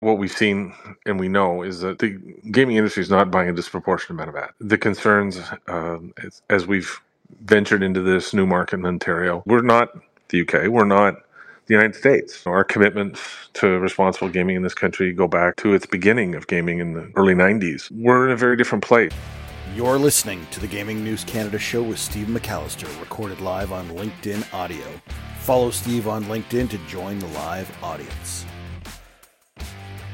what we've seen and we know is that the gaming industry is not buying a disproportionate amount of ads. The concerns, uh, as, as we've ventured into this new market in Ontario, we're not the UK, we're not the United States. Our commitments to responsible gaming in this country go back to its beginning of gaming in the early 90s. We're in a very different place. You're listening to the Gaming News Canada show with Steve McAllister, recorded live on LinkedIn Audio. Follow Steve on LinkedIn to join the live audience.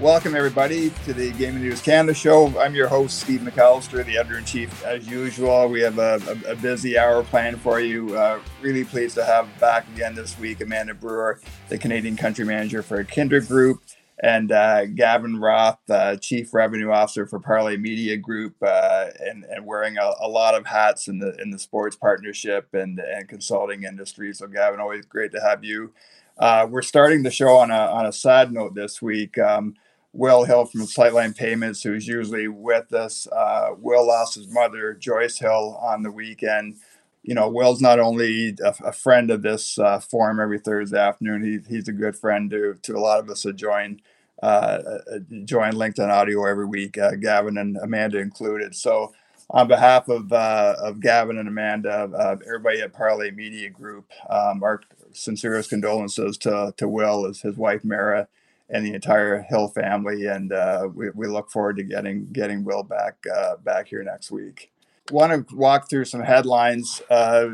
Welcome, everybody, to the Gaming News Canada show. I'm your host, Steve McAllister, the editor in chief. As usual, we have a, a, a busy hour planned for you. Uh, really pleased to have back again this week Amanda Brewer, the Canadian country manager for Kindred Group, and uh, Gavin Roth, uh, chief revenue officer for Parleh Media Group, uh, and, and wearing a, a, lot of hats in the in the sports partnership and, and consulting industry. So, Gavin, always great to have you. Uh, we're starting the show on a on a sad note this week. Um, Will Hill from Sightline Payments, who's usually with us. Uh, Will lost his mother, Joyce Hill, on the weekend. You know, Will's not only a, a friend of this uh, forum every Thursday afternoon, he, he's a good friend to, to a lot of us that join uh, uh join LinkedIn Audio every week, uh, Gavin and Amanda included. So, on behalf of uh, of Gavin and Amanda, everybody at Parleh Media Group, um, our sincerest condolences to to Will, his wife Mara and the entire Hill family. And uh, we, we look forward to getting getting Will back uh, back here next week. Want to walk through some headlines. Uh,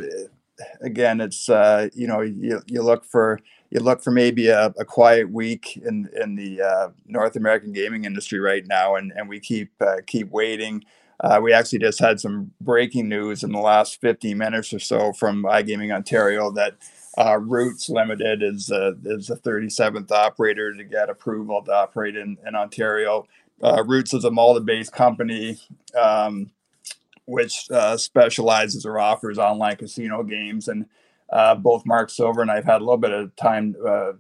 again, it's uh, you know you, you look for you look for maybe a, a quiet week in in the uh, North American gaming industry right now, and and we keep uh, keep waiting. Uh, we actually just had some breaking news in the last 15 minutes or so from iGaming Ontario that uh, Rootz Limited is uh, is the 37th operator to get approval to operate in, in Ontario. Uh, Rootz is a Malta-based company um, which uh, specializes or offers online casino games. And uh, both Mark Silver and I've had a little bit of time uh,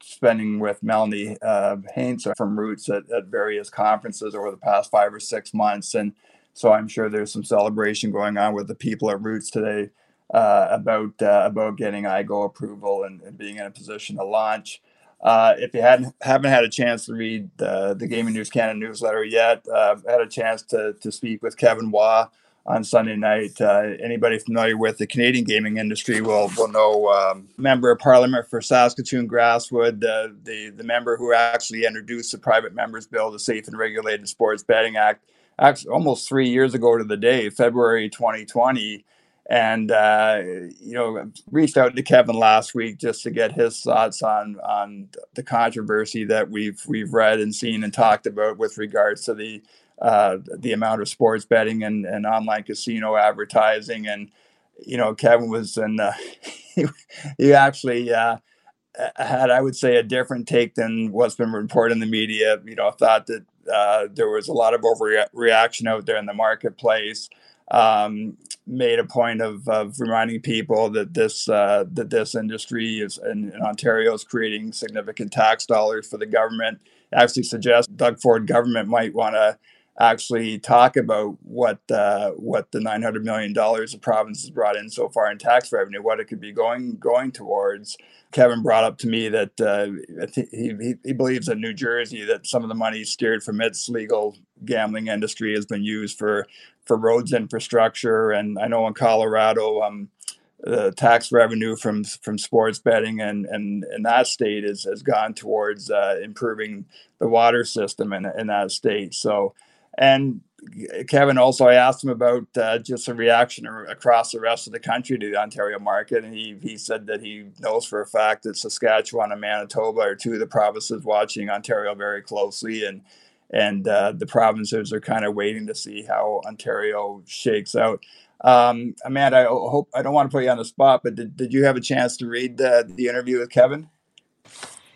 spending with Melanie uh, Haynes from Rootz at, at various conferences over the past five or six months. And so I'm sure there's some celebration going on with the people at Rootz today uh, about uh, about getting IGO approval and, and, being in a position to launch. Uh, if you hadn't haven't had a chance to read the, the Gaming News Canada newsletter yet, uh, had a chance to to speak with Kevin Waugh on Sunday night. Uh, anybody familiar with the Canadian gaming industry will will know um, member of Parliament for Saskatoon Grasswood, the the member who actually introduced the Private Members Bill, the Safe and Regulated Sports Betting Act, actually almost three years ago to the day, February 2020 and uh, you know reached out to Kevin last week just to get his thoughts on on the controversy that we've we've read and seen and talked about with regards to the uh, the amount of sports betting and, and online casino advertising. And you know Kevin was in uh, he, he actually uh, had I would say a different take than what's been reported in the media you know thought that uh, there was a lot of overreaction out there in the marketplace um, made a point of, of reminding people that this uh, that this industry is in, in, Ontario is creating significant tax dollars for the government. Actually, suggests Doug Ford government might want to actually talk about what uh, what the 900 million dollars the province has brought in so far in tax revenue, what it could be going going towards. Kevin brought up to me that uh, he, he believes in New Jersey that some of the money steered from its legal gambling industry has been used for for roads infrastructure, and I know in Colorado. Um, the tax revenue from from sports betting and and in that state is has gone towards uh, improving the water system in, in that state. So and Kevin also, I asked him about uh, just a reaction across the rest of the country to the Ontario market, and he he said that he knows for a fact that Saskatchewan and Manitoba are two of the provinces watching Ontario very closely, and and uh, the provinces are kind of waiting to see how Ontario shakes out. Um, Amanda, I hope I don't want to put you on the spot, but did, did you have a chance to read the, the interview with Kevin?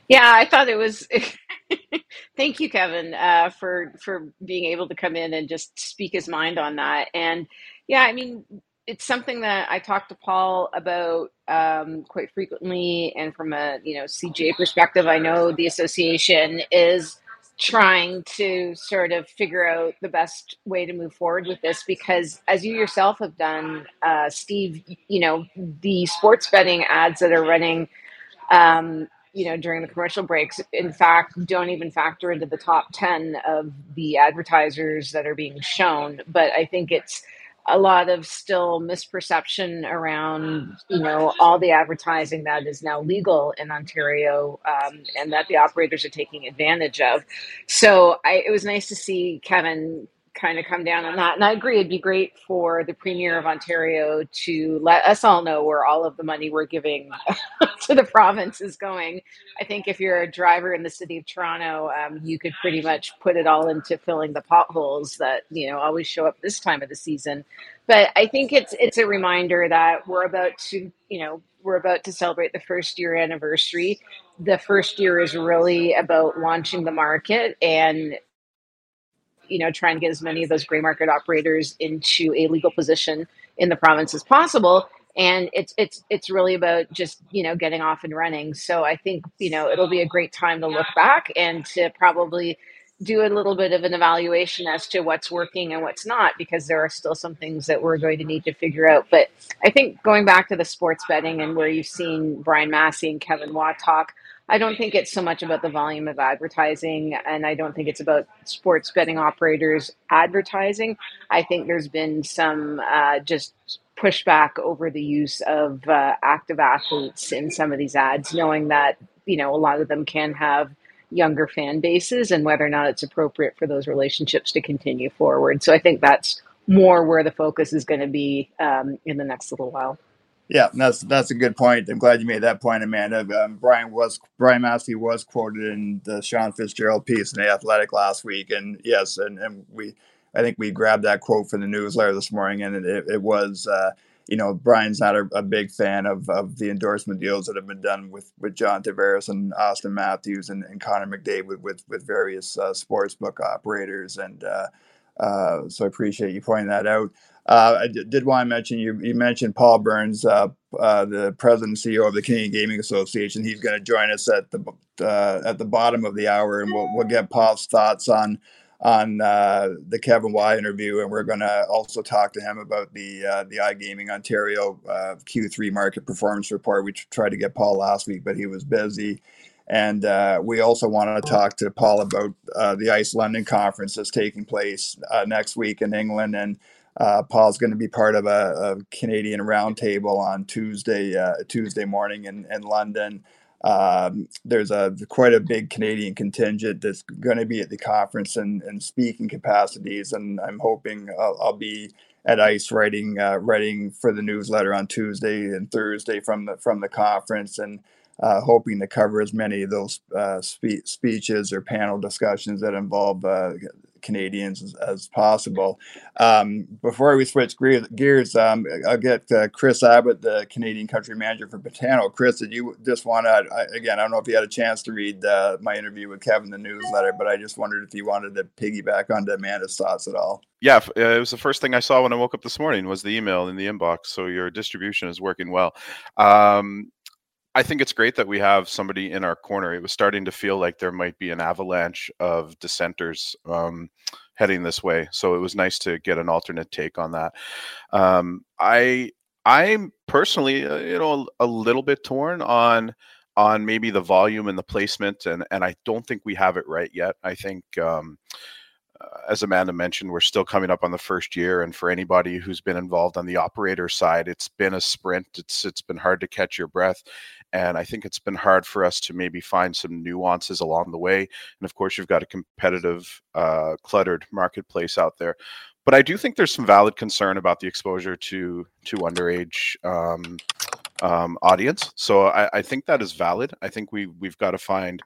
Yeah, I thought it was Thank you, Kevin, uh, for for being able to come in and just speak his mind on that. And yeah, I mean, it's something that I talk to Paul about um, quite frequently. And from a you know CGA perspective, I know the association is trying to sort of figure out the best way to move forward with this because as you yourself have done uh, steve you know the sports betting ads that are running um, you know, during the commercial breaks, in fact, don't even factor into the top 10 of the advertisers that are being shown. But I think it's a lot of still misperception around, you know, all the advertising that is now legal in Ontario um, and that the operators are taking advantage of. So I, it was nice to see Kevin kind of come down on that. And I agree, it'd be great for the Premier of Ontario to let us all know where all of the money we're giving to the province is going. I think if you're a driver in the city of Toronto, um, you could pretty much put it all into filling the potholes that you know always show up this time of the season. But I think it's it's a reminder that we're about to you know we're about to celebrate the first year anniversary. The first year is really about launching the market and you know, try and get as many of those gray market operators into a legal position in the province as possible. And it's it's it's really about just you know getting off and running. So I think you know it'll be a great time to look back and to probably do a little bit of an evaluation as to what's working and what's not because there are still some things that we're going to need to figure out but i think going back to the sports betting and where you've seen brian massey and kevin waugh talk I don't think it's so much about the volume of advertising, and I don't think it's about sports betting operators advertising. I think there's been some uh, just pushback over the use of uh, active athletes in some of these ads, knowing that you know a lot of them can have younger fan bases, and whether or not it's appropriate for those relationships to continue forward. So I think that's more where the focus is going to be um, in the next little while. Yeah, that's that's a good point. I'm glad you made that point, Amanda. Um, Brian was Brian Massey was quoted in the Sean Fitzgerald piece in the Athletic last week, and yes, and, and we I think we grabbed that quote from the newsletter this morning, and it, it was uh, you know Brian's not a, a, big fan of, of the endorsement deals that have been done with with John Tavares and Auston Matthews and, and Connor McDavid with with various uh, sports book operators, and uh, uh so I appreciate you pointing that out. Uh, I d- did want to mention you. You mentioned Paul Burns, uh, uh, the president and CEO of the Canadian Gaming Association. He's going to join us at the uh, at the bottom of the hour, and we'll, we'll get Paul's thoughts on on uh, the Kevin Y interview, and we're going to also talk to him about the uh, the iGaming Ontario Q3 market performance report. We tried to get Paul last week, but he was busy. And uh, we also want to talk to Paul about uh, the ICE London conference that's taking place uh, next week in England and uh, Paul's going to be part of a, a Canadian roundtable on Tuesday uh, Tuesday morning in, in London. Um, there's a quite a big Canadian contingent that's going to be at the conference and, speaking capacities, and I'm hoping I'll, I'll be at ICE writing uh, writing for the newsletter on Tuesday and Thursday from the from the conference, and uh, hoping to cover as many of those uh, spe- speeches or panel discussions that involve uh, Canadians as, as possible. Um, before we switch gears, um, I'll get uh, Kris Abbott, the Canadian country manager for Betano. Kris, did you just want to, again, I don't know if you had a chance to read uh, my interview with Kevin, the newsletter, but I just wondered if you wanted to piggyback on Amanda's thoughts at all. Yeah, uh, it was the first thing I saw when I woke up this morning was the email in the inbox. So your distribution is working well. Um, I think it's great that we have somebody in our corner. It was starting to feel like there might be an avalanche of dissenters um, heading this way, so it was nice to get an alternate take on that. Um, I I'm personally, uh, you know, a, little bit torn on on maybe the volume and the placement, and and I don't think we have it right yet. I think. Um, uh, as Amanda mentioned, we're still coming up on the first year, and for anybody who's been involved on the operator side, it's been a sprint. It's it's been hard to catch your breath, and I think it's been hard for us to maybe find some nuances along the way. And of course, you've got a competitive, uh, cluttered marketplace out there. But I do think there's some valid concern about the exposure to to underage um, um, audience. So I, I think that is valid. I think we we've got to find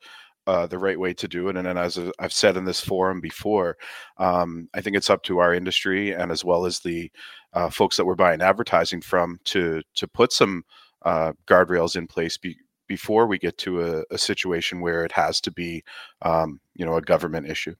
uh, the right way to do it. And then, as I've said in this forum before, um, I think it's up to our industry and as well as the uh, folks that we're buying advertising from to to put some uh, guardrails in place be, before we get to a, a, situation where it has to be, um, you know, a government issue.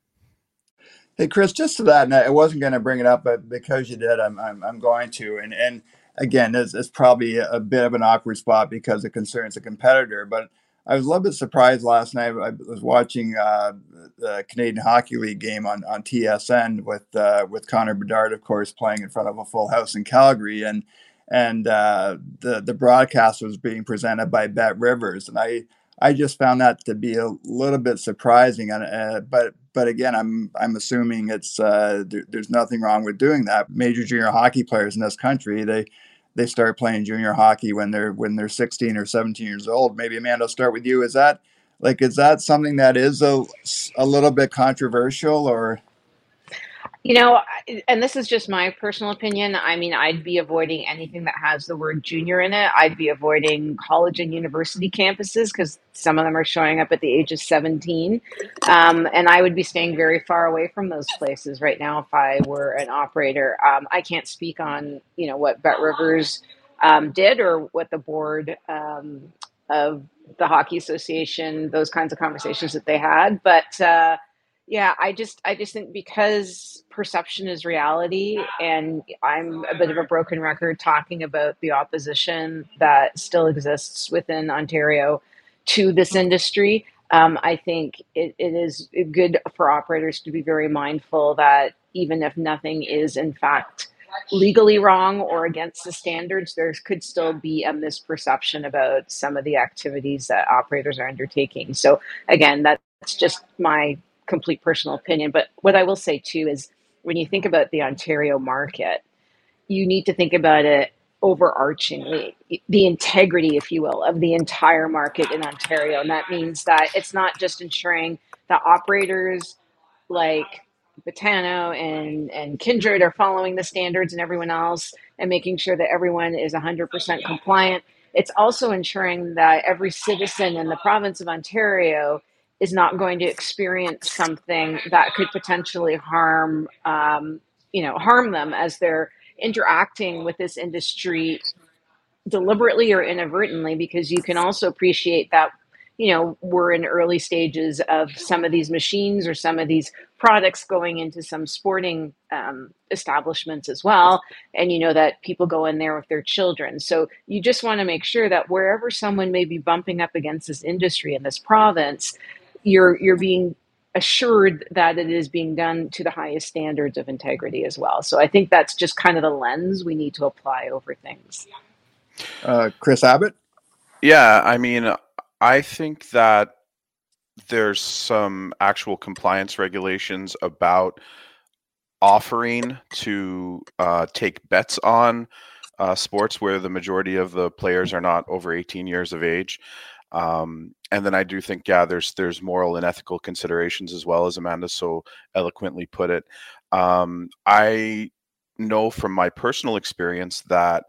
Hey, Kris, just to that, and I wasn't going to bring it up, but because you did, I'm, I'm, I'm going to. And, and again, it's, it's probably a bit of an awkward spot because it concerns a competitor, but I was a little bit surprised last night. I was watching uh, the Canadian Hockey League game on, on TSN with uh, with Connor Bedard, of course, playing in front of a full house in Calgary, and and uh, the the broadcast was being presented by BetRivers, and I I just found that to be a little bit surprising. And uh, but but again, I'm I'm assuming it's uh, there, there's nothing wrong with doing that. Major junior hockey players in this country they they start playing junior hockey when they're when they're 16 or 17 years old. Maybe Amanda, I'll start with you. Is that like is that something that is a a little bit controversial or? You know, and this is just my personal opinion. I mean, I'd be avoiding anything that has the word junior in it. I'd be avoiding college and university campuses because some of them are showing up at the age of 17. Um, and I would be staying very far away from those places right now if I were an operator. Um, I can't speak on, you know, what BetRivers um, did or what the board um, of the Hockey Association, those kinds of conversations that they had. But, uh, yeah, I just I just think because perception is reality and I'm a bit of a broken record talking about the opposition that still exists within Ontario to this industry. Um, I think it, it is good for operators to be very mindful that even if nothing is in fact legally wrong or against the standards, there could still be a misperception about some of the activities that operators are undertaking. So again, that's just my complete personal opinion. But what I will say too is when you think about the Ontario market, you need to think about it overarchingly, the integrity, if you will, of the entire market in Ontario. And that means that it's not just ensuring that operators like Betano and, and Kindred are following the standards and everyone else and making sure that everyone is 100% compliant. It's also ensuring that every citizen in the province of Ontario is not going to experience something that could potentially harm um, you know harm them as they're interacting with this industry deliberately or inadvertently because you can also appreciate that you know we're in early stages of some of these machines or some of these products going into some sporting um, establishments as well. And you know that people go in there with their children. So you just want to make sure that wherever someone may be bumping up against this industry in this province you're you're being assured that it is being done to the highest standards of integrity as well. So I think that's just kind of the lens we need to apply over things. Uh, Kris Abbott. Yeah, I mean, I think that there's some actual compliance regulations about offering to uh, take bets on uh, sports where the majority of the players are not over 18 years of age. Um, and then I do think, yeah, there's there's moral and ethical considerations as well as Amanda so eloquently put it. Um, I know from my personal experience that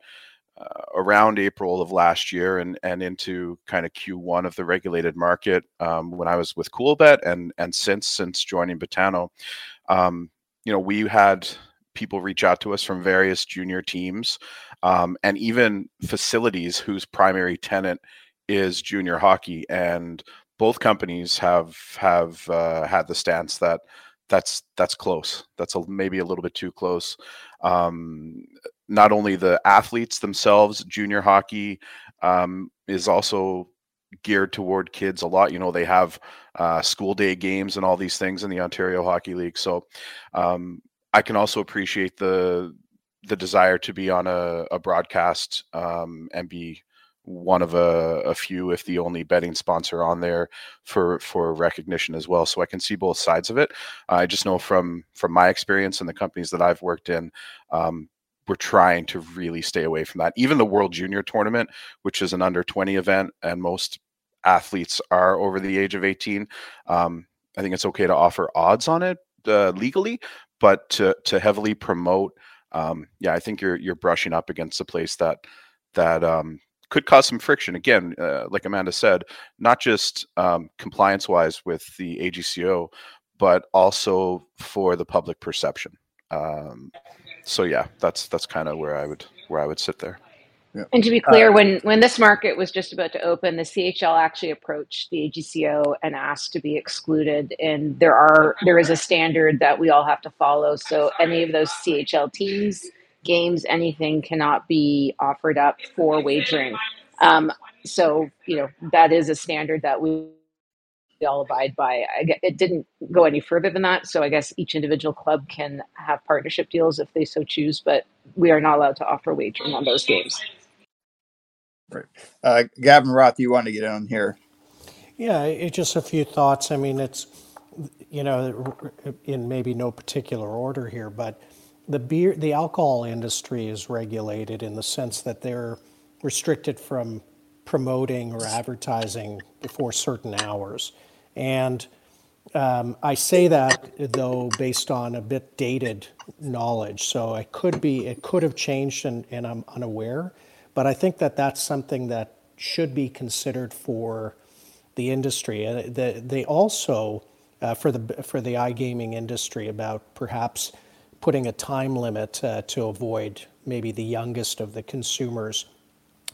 uh, around April of last year and and into kind of Q1 of the regulated market um, when I was with Coolbet and and since since joining Betano, um, you know, we had people reach out to us from various junior teams um, and even facilities whose primary tenant is junior hockey, and both companies have have uh, had the stance that that's that's close. That's a, maybe a little bit too close. Um, not only the athletes themselves, junior hockey um, is also geared toward kids a lot. You know, they have uh, school day games and all these things in the Ontario Hockey League. So um, I can also appreciate the the desire to be on a, a broadcast um, and be one of a, a, few, if the only betting sponsor on there for for recognition as well. So I can see both sides of it. I just know from from my experience and the companies that I've worked in, um, we're trying to really stay away from that. Even the World Junior Tournament, which is an under twenty event, and most athletes are over the age of eighteen. Um, I think it's okay to offer odds on it uh, legally, but to to heavily promote, um, yeah, I think you're you're brushing up against a place that that um, could cause some friction. Again, uh, like Amanda said, not just um, compliance wise with the AGCO, but also for the public perception. Um, so yeah, that's that's kind of where I would where I would sit there. Yeah. And to be clear, uh, when when this market was just about to open, the CHL actually approached the AGCO and asked to be excluded. And there are there is a standard that we all have to follow. So any of those CHL teams games, anything cannot be offered up for wagering. Um, so, you know, that is a standard that we all abide by. it didn't go any further than that. So I guess each individual club can have partnership deals if they so choose, but we are not allowed to offer wagering on those games. Right. Uh, Gavin Roth, you want to get on here? Yeah, it, just a few thoughts. I mean, it's you know, in maybe no particular order here, but the beer, the alcohol industry is regulated in the sense that they're restricted from promoting or advertising before certain hours. And um, I say that though based on a bit dated knowledge, so I could be it could have changed and, and I'm unaware, but I think that that's something that should be considered for the industry. Uh, the, they also uh, for the for the iGaming industry about perhaps putting a time limit uh, to avoid maybe the youngest of the consumers.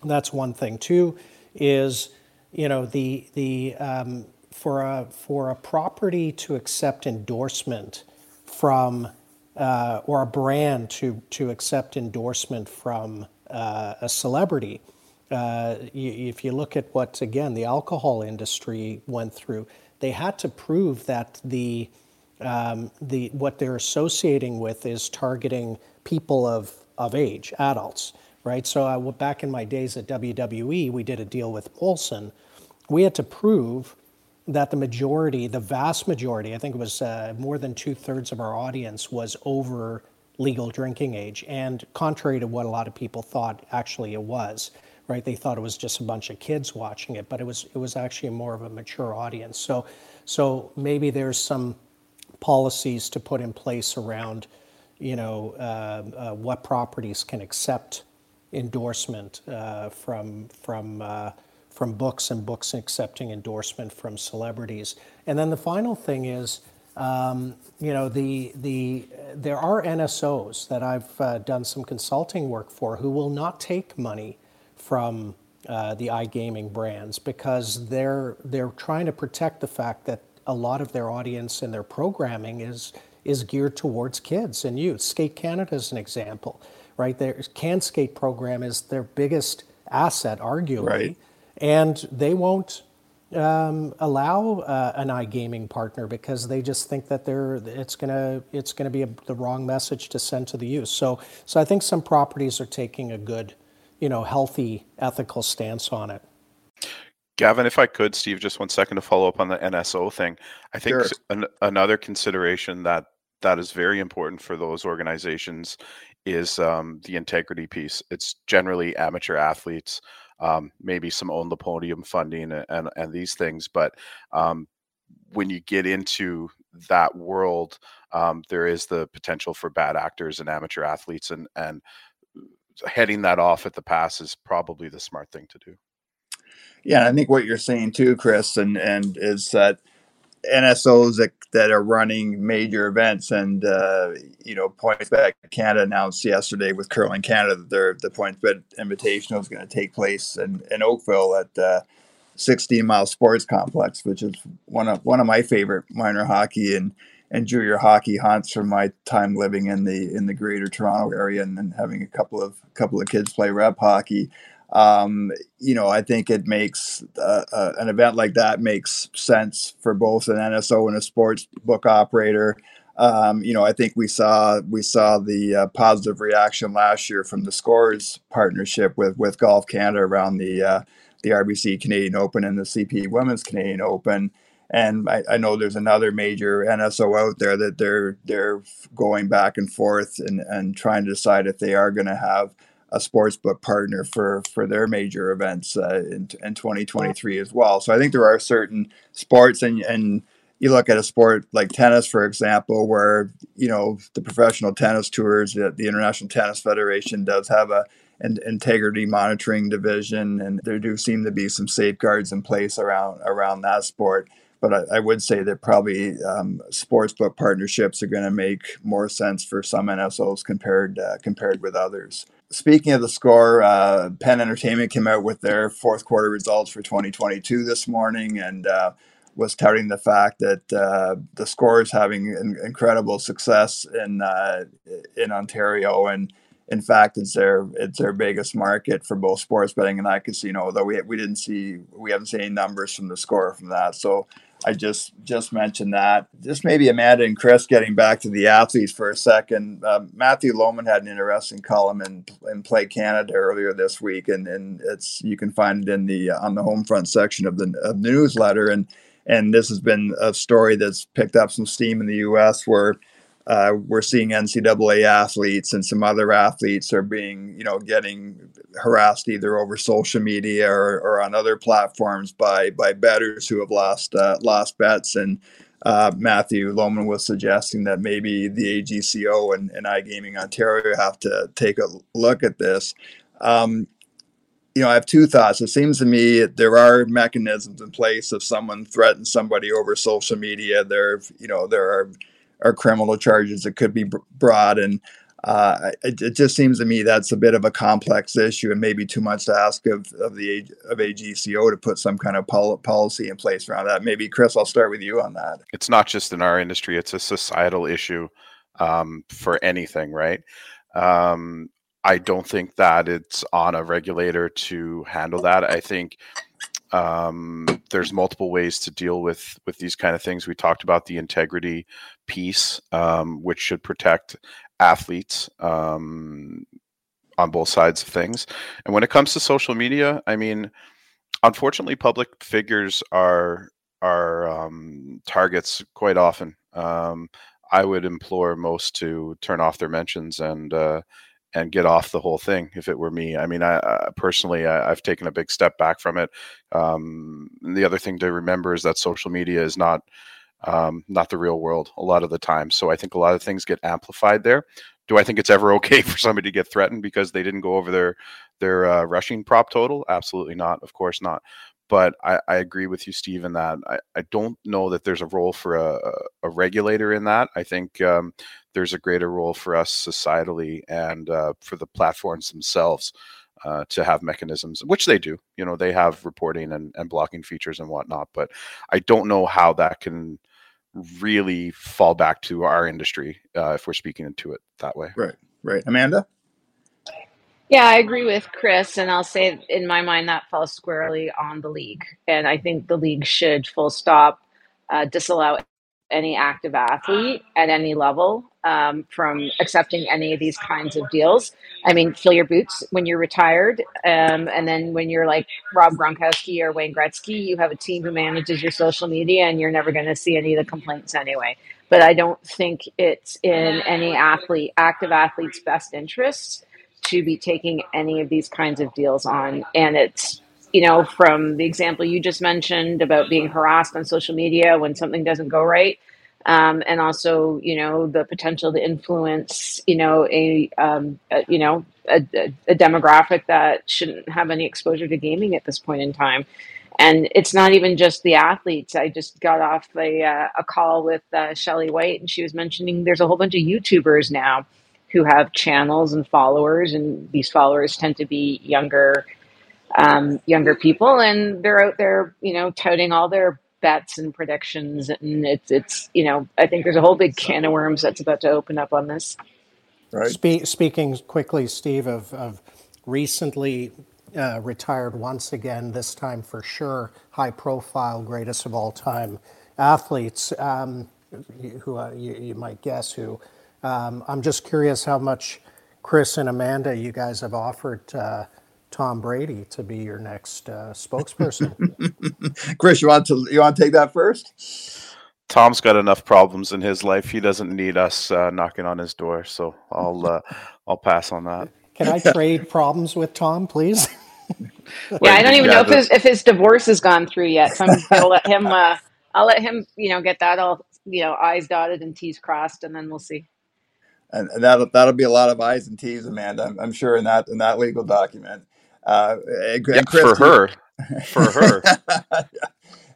That's one thing. Two is you know the the um, for a for a property to accept endorsement from uh, or a brand to to accept endorsement from uh, a celebrity. Uh, if you look at what again the alcohol industry went through, they had to prove that the um, the what they're associating with is targeting people of of age, adults, right? So I, back in my days at WWE, we did a deal with Molson. We had to prove that the majority, the vast majority, I think it was uh, more than two thirds of our audience was over legal drinking age. And contrary to what a lot of people thought, actually it was right? They thought it was just a bunch of kids watching it, but it was it was actually more of a mature audience. So so maybe there's some policies to put in place around, you know, uh, uh, what properties can accept endorsement uh, from from uh, from books and books accepting endorsement from celebrities. And then the final thing is. Um, you know the the there are NSOs that I've uh, done some consulting work for who will not take money from uh, the iGaming brands because they're they're trying to protect the fact that a lot of their audience and their programming is is geared towards kids and youth. Skate Canada is an example, right? Their Can Skate program is their biggest asset, arguably, right. and they won't um, allow uh, an iGaming partner because they just think that they're it's gonna it's gonna be a, the wrong message to send to the youth. So so I think some properties are taking a good you know, healthy ethical stance on it. Gavin, if I could, Steve, just one second to follow up on the NSO thing. I think sure. an, another consideration that that is very important for those organizations is um, the integrity piece. It's generally amateur athletes, um, maybe some own the podium funding and, and, and these things, but um, when you get into that world, um, there is the potential for bad actors and amateur athletes, and and heading that off at the pass is probably the smart thing to do. Yeah, I think what you're saying too, Kris, and and is that NSOs that, that are running major events and uh, you know PointsBet Canada announced yesterday with Curling Canada that their the PointsBet Invitational is going to take place in, in Oakville at uh, 16 Mile Sports Complex, which is one of one of my favorite minor hockey and and junior hockey haunts from my time living in the in the greater Toronto area and, and having a couple of couple of kids play rep hockey. Um, you know, I think it makes uh, uh, an event like that makes sense for both an NSO and a sports book operator. Um, you know, I think we saw we saw the uh, positive reaction last year from the Scores partnership with with Golf Canada around the uh, the RBC Canadian Open and the CP Women's Canadian Open. And I, I, know there's another major NSO out there that they're they're going back and forth and, and trying to decide if they are going to have a sports book partner for for their major events uh, in, in 2023 as well. So I think there are certain sports and and you look at a sport like tennis, for example, where you know the professional tennis tours, the, the International Tennis Federation does have a an integrity monitoring division, and there do seem to be some safeguards in place around around that sport but I, I, would say that probably um, sportsbook partnerships are going to make more sense for some NSOs compared uh, compared with others. Speaking of the score, uh, Penn Entertainment came out with their fourth quarter results for 2022 this morning and uh, was touting the fact that uh, the score is having in- incredible success in uh, in Ontario and in fact, it's their it's their biggest market for both sports betting and iCasino. Although we we didn't see we haven't seen any numbers from the score from that. So I just just mentioned that. Just maybe Amanda and Kris getting back to the athletes for a second. Uh, Matthew Lohman had an interesting column in, in Play Canada earlier this week, and, and it's you can find it in the on the home front section of the, of the newsletter. And and this has been a story that's picked up some steam in the U.S. where uh, we're seeing NCAA athletes and some other athletes are being, you know, getting harassed either over social media or, or on other platforms by by bettors who have lost uh, lost bets. And uh, Matthew Lohman was suggesting that maybe the AGCO and, and iGaming Ontario have to take a look at this. Um, you know, I have two thoughts. It seems to me there are mechanisms in place if someone threatens somebody over social media. There, you know, there are or criminal charges that could be brought. And uh, it, it, just seems to me that's a bit of a complex issue and maybe too much to ask of, of the of AGCO to put some kind of pol- policy in place around that. Maybe Kris, I'll start with you on that. It's not just in our industry; it's a societal issue um, for anything, right? Um, I don't think that it's on a regulator to handle that. I think um, there's multiple ways to deal with with these kind of things. We talked about the integrity piece, um, which should protect athletes um, on both sides of things. And when it comes to social media, I mean, unfortunately, public figures are are um, targets quite often. Um, I would implore most to turn off their mentions and uh, and get off the whole thing if it were me. I mean, I, I personally, I, have taken a big step back from it. Um, the other thing to remember is that social media is not um, not the real world a lot of the time. So I think a lot of things get amplified there. Do I think it's ever okay for somebody to get threatened because they didn't go over their their uh, rushing prop total? Absolutely not. Of course not. But I, I agree with you, Steve, in that I, I don't know that there's a role for a, a regulator in that. I think um, there's a greater role for us societally and uh, for the platforms themselves uh, to have mechanisms, which they do. You know, they have reporting and, and blocking features and whatnot. But I don't know how that can really fall back to our industry uh, if we're speaking into it that way. Right, right. Amanda? Yeah, I agree with Kris, and I'll say in my mind that falls squarely on the league, and I think the league should full stop uh, disallow any active athlete at any level um, from accepting any of these kinds of deals. I mean, fill your boots when you're retired, um, and then when you're like Rob Gronkowski or Wayne Gretzky, you have a team who manages your social media, and you're never going to see any of the complaints anyway. But I don't think it's in any athlete, active athlete's best interests to be taking any of these kinds of deals on, and it's you know, from the example you just mentioned about being harassed on social media when something doesn't go right, um, and also, you know, the potential to influence, you know, a, um, a you know, a, a, demographic that shouldn't have any exposure to gaming at this point in time. And it's not even just the athletes. I just got off a, uh, a call with uh, Shelley White, and she was mentioning there's a whole bunch of YouTubers now who have channels and followers, and these followers tend to be younger um, younger people, and they're out there, you know, touting all their bets and predictions, and it's it's you know, I think there's a whole big can of worms that's about to open up on this. Right. Spe- speaking quickly, Steve, of, of recently uh, retired once again, this time for sure, high profile, greatest of all time athletes, um, who uh, you, you, might guess who. Um, I'm just curious how much Kris and Amanda you guys have offered uh, Tom Brady to be your next uh, spokesperson. Kris, you want to you want to take that first? Tom's got enough problems in his life. He doesn't need us uh, knocking on his door. So I'll uh, I'll pass on that. Can I trade problems with Tom, please? yeah, I don't even know if his if his divorce has gone through yet. So I'm gonna let him. Uh, I'll let him. You know, get that all. You know, I's dotted and T's crossed, and then we'll see. And, and that'll that'll be a lot of I's and T's, Amanda. I'm, I'm sure in that in that legal document. Uh, and, yeah, Kris, for her, for her.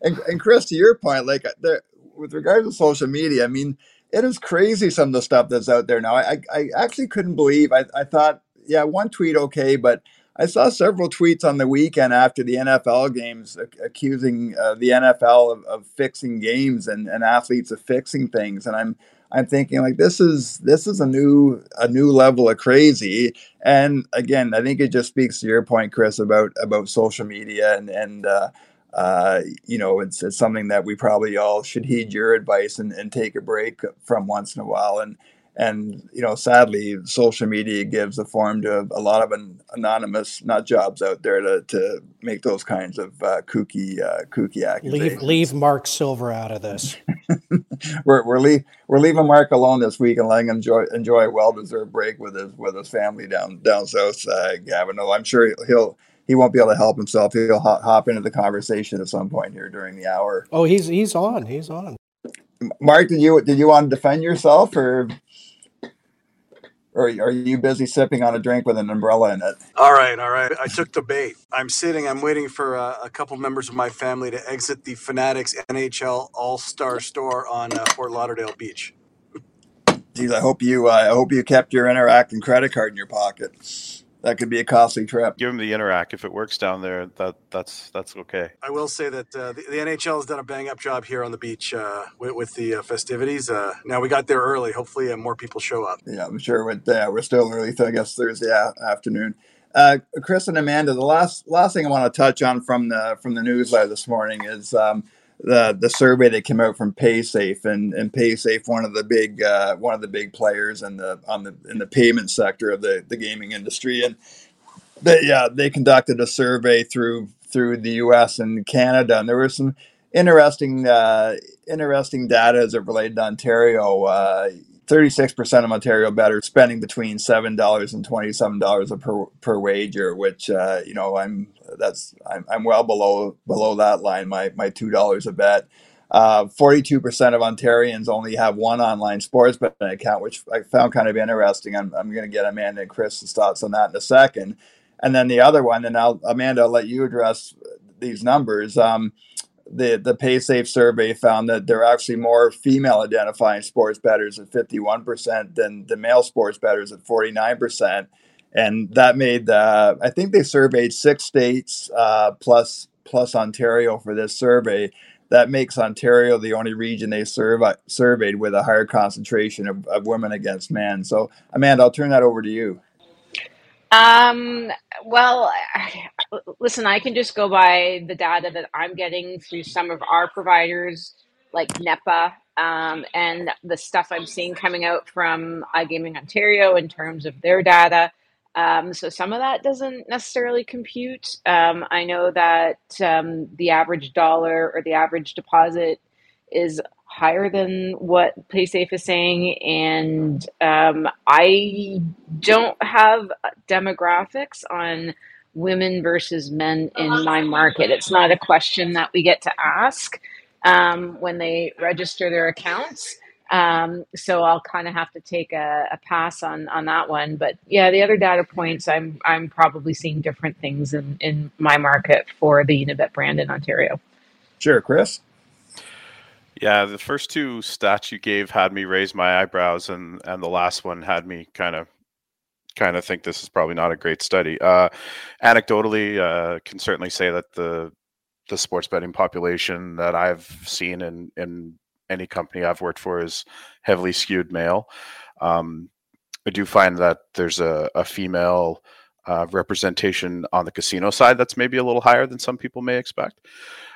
and, and Kris, to your point, like there, with regards to social media, I mean, it is crazy some of the stuff that's out there now. I, I actually couldn't believe. I, I thought, yeah, one tweet okay, but I saw several tweets on the weekend after the NFL games accusing uh, the NFL of, of, fixing games and, and athletes of fixing things, and I'm I'm thinking like this is this is a new a new level of crazy. And again, I think it just speaks to your point, Kris, about about social media and and uh, uh, you know, it's, it's something that we probably all should heed your advice and, and take a break from once in a while. And and you know, sadly, social media gives a form to a lot of an anonymous nut jobs out there to, to make those kinds of uh, kooky uh, kooky accusations. Leave leave Mark Silver out of this. we're we're, leave, we're leaving Mark alone this week and letting him enjoy enjoy a well deserved break with his with his family down down south. Uh, Gavin, no, I'm sure he'll he won't be able to help himself. He'll hop, hop into the conversation at some point here during the hour. Oh, he's he's on. He's on. Mark, did you did you want to defend yourself or or are you busy sipping on a drink with an umbrella in it? All right, all right. I took the bait. I'm sitting. I'm waiting for uh, a couple members of my family to exit the Fanatics NHL All Star Store on uh, Fort Lauderdale Beach. Geez, I hope you. Uh, I hope you kept your Interac and credit card in your pocket that could be a costly trip. Give them the Interac if it works down there. That that's that's okay. I will say that uh, the, the, NHL has done a bang up job here on the beach uh, with, with, the uh, festivities. Uh, now we got there early. Hopefully, uh, more people show up. Yeah, I'm sure. With, uh, we're still early, so I guess Thursday afternoon. Kris and Amanda, the last last thing I want to touch on from the from the newsletter this morning is. Um, the the survey that came out from PaySafe and and PaySafe one of the big uh, one of the big players in the on the in the payment sector of the the gaming industry and they yeah they conducted a survey through through the U.S. and Canada and there were some interesting uh, interesting data as it related to Ontario. Uh, 36% of Ontario bettors spending between $7 and $27 per, per wager, which, uh, you know, I'm, that's, I'm, I'm well below, below that line, my, my $2 a bet. Uh, 42% of Ontarians only have one online sports betting account, which I found kind of interesting. I'm, I'm going to get Amanda and Kris's thoughts on that in a second. And then the other one, and I'll, Amanda, I'll let you address these numbers. Um, the the PaySafe survey found that there are actually more female identifying sports bettors at 51% than the male sports bettors at 49%. And that made uh, I think they surveyed six states uh, plus plus Ontario for this survey. That makes Ontario the only region they serve, uh, surveyed with a higher concentration of, of women against men. So, Amanda, I'll turn that over to you. Um, well, listen, I can just go by the data that I'm getting through some of our providers like NEPA um, and the stuff I'm seeing coming out from iGaming Ontario in terms of their data. Um, so some of that doesn't necessarily compute. Um, I know that um, the average dollar or the average deposit is higher than what PaySafe is saying, and um, I don't have demographics on women versus men in my market. It's not a question that we get to ask um, when they register their accounts. Um, so I'll kind of have to take a, a, pass on on that one. But yeah, the other data points, I'm I'm probably seeing different things in in my market for the Unibet brand in Ontario. Sure, Kris. Yeah, the first two stats you gave had me raise my eyebrows, and and the last one had me kind of kind of think this is probably not a great study. Uh, anecdotally, uh, can certainly say that the the sports betting population that I've seen in in any company I've worked for is heavily skewed male. Um, I do find that there's a, a female uh, representation on the casino side that's maybe a little higher than some people may expect.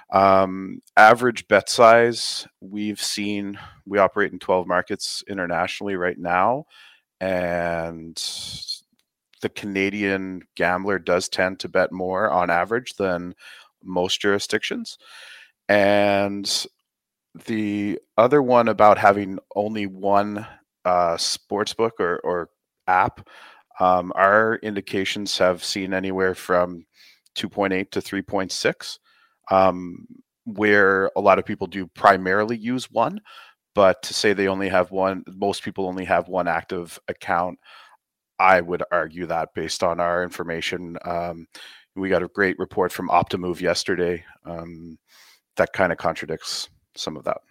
Um, average bet size, we've seen, we operate in 12 markets internationally right now. And the Canadian gambler does tend to bet more on average than most jurisdictions. And the other one about having only one uh, sports book or, or app, um, our indications have seen anywhere from 2.8 to 3.6 um, where a lot of people do primarily use one. But to say they only have one, most people only have one active account. I would argue that based on our information. Um, we got a great report from Optimove yesterday um, that kind of contradicts some of that.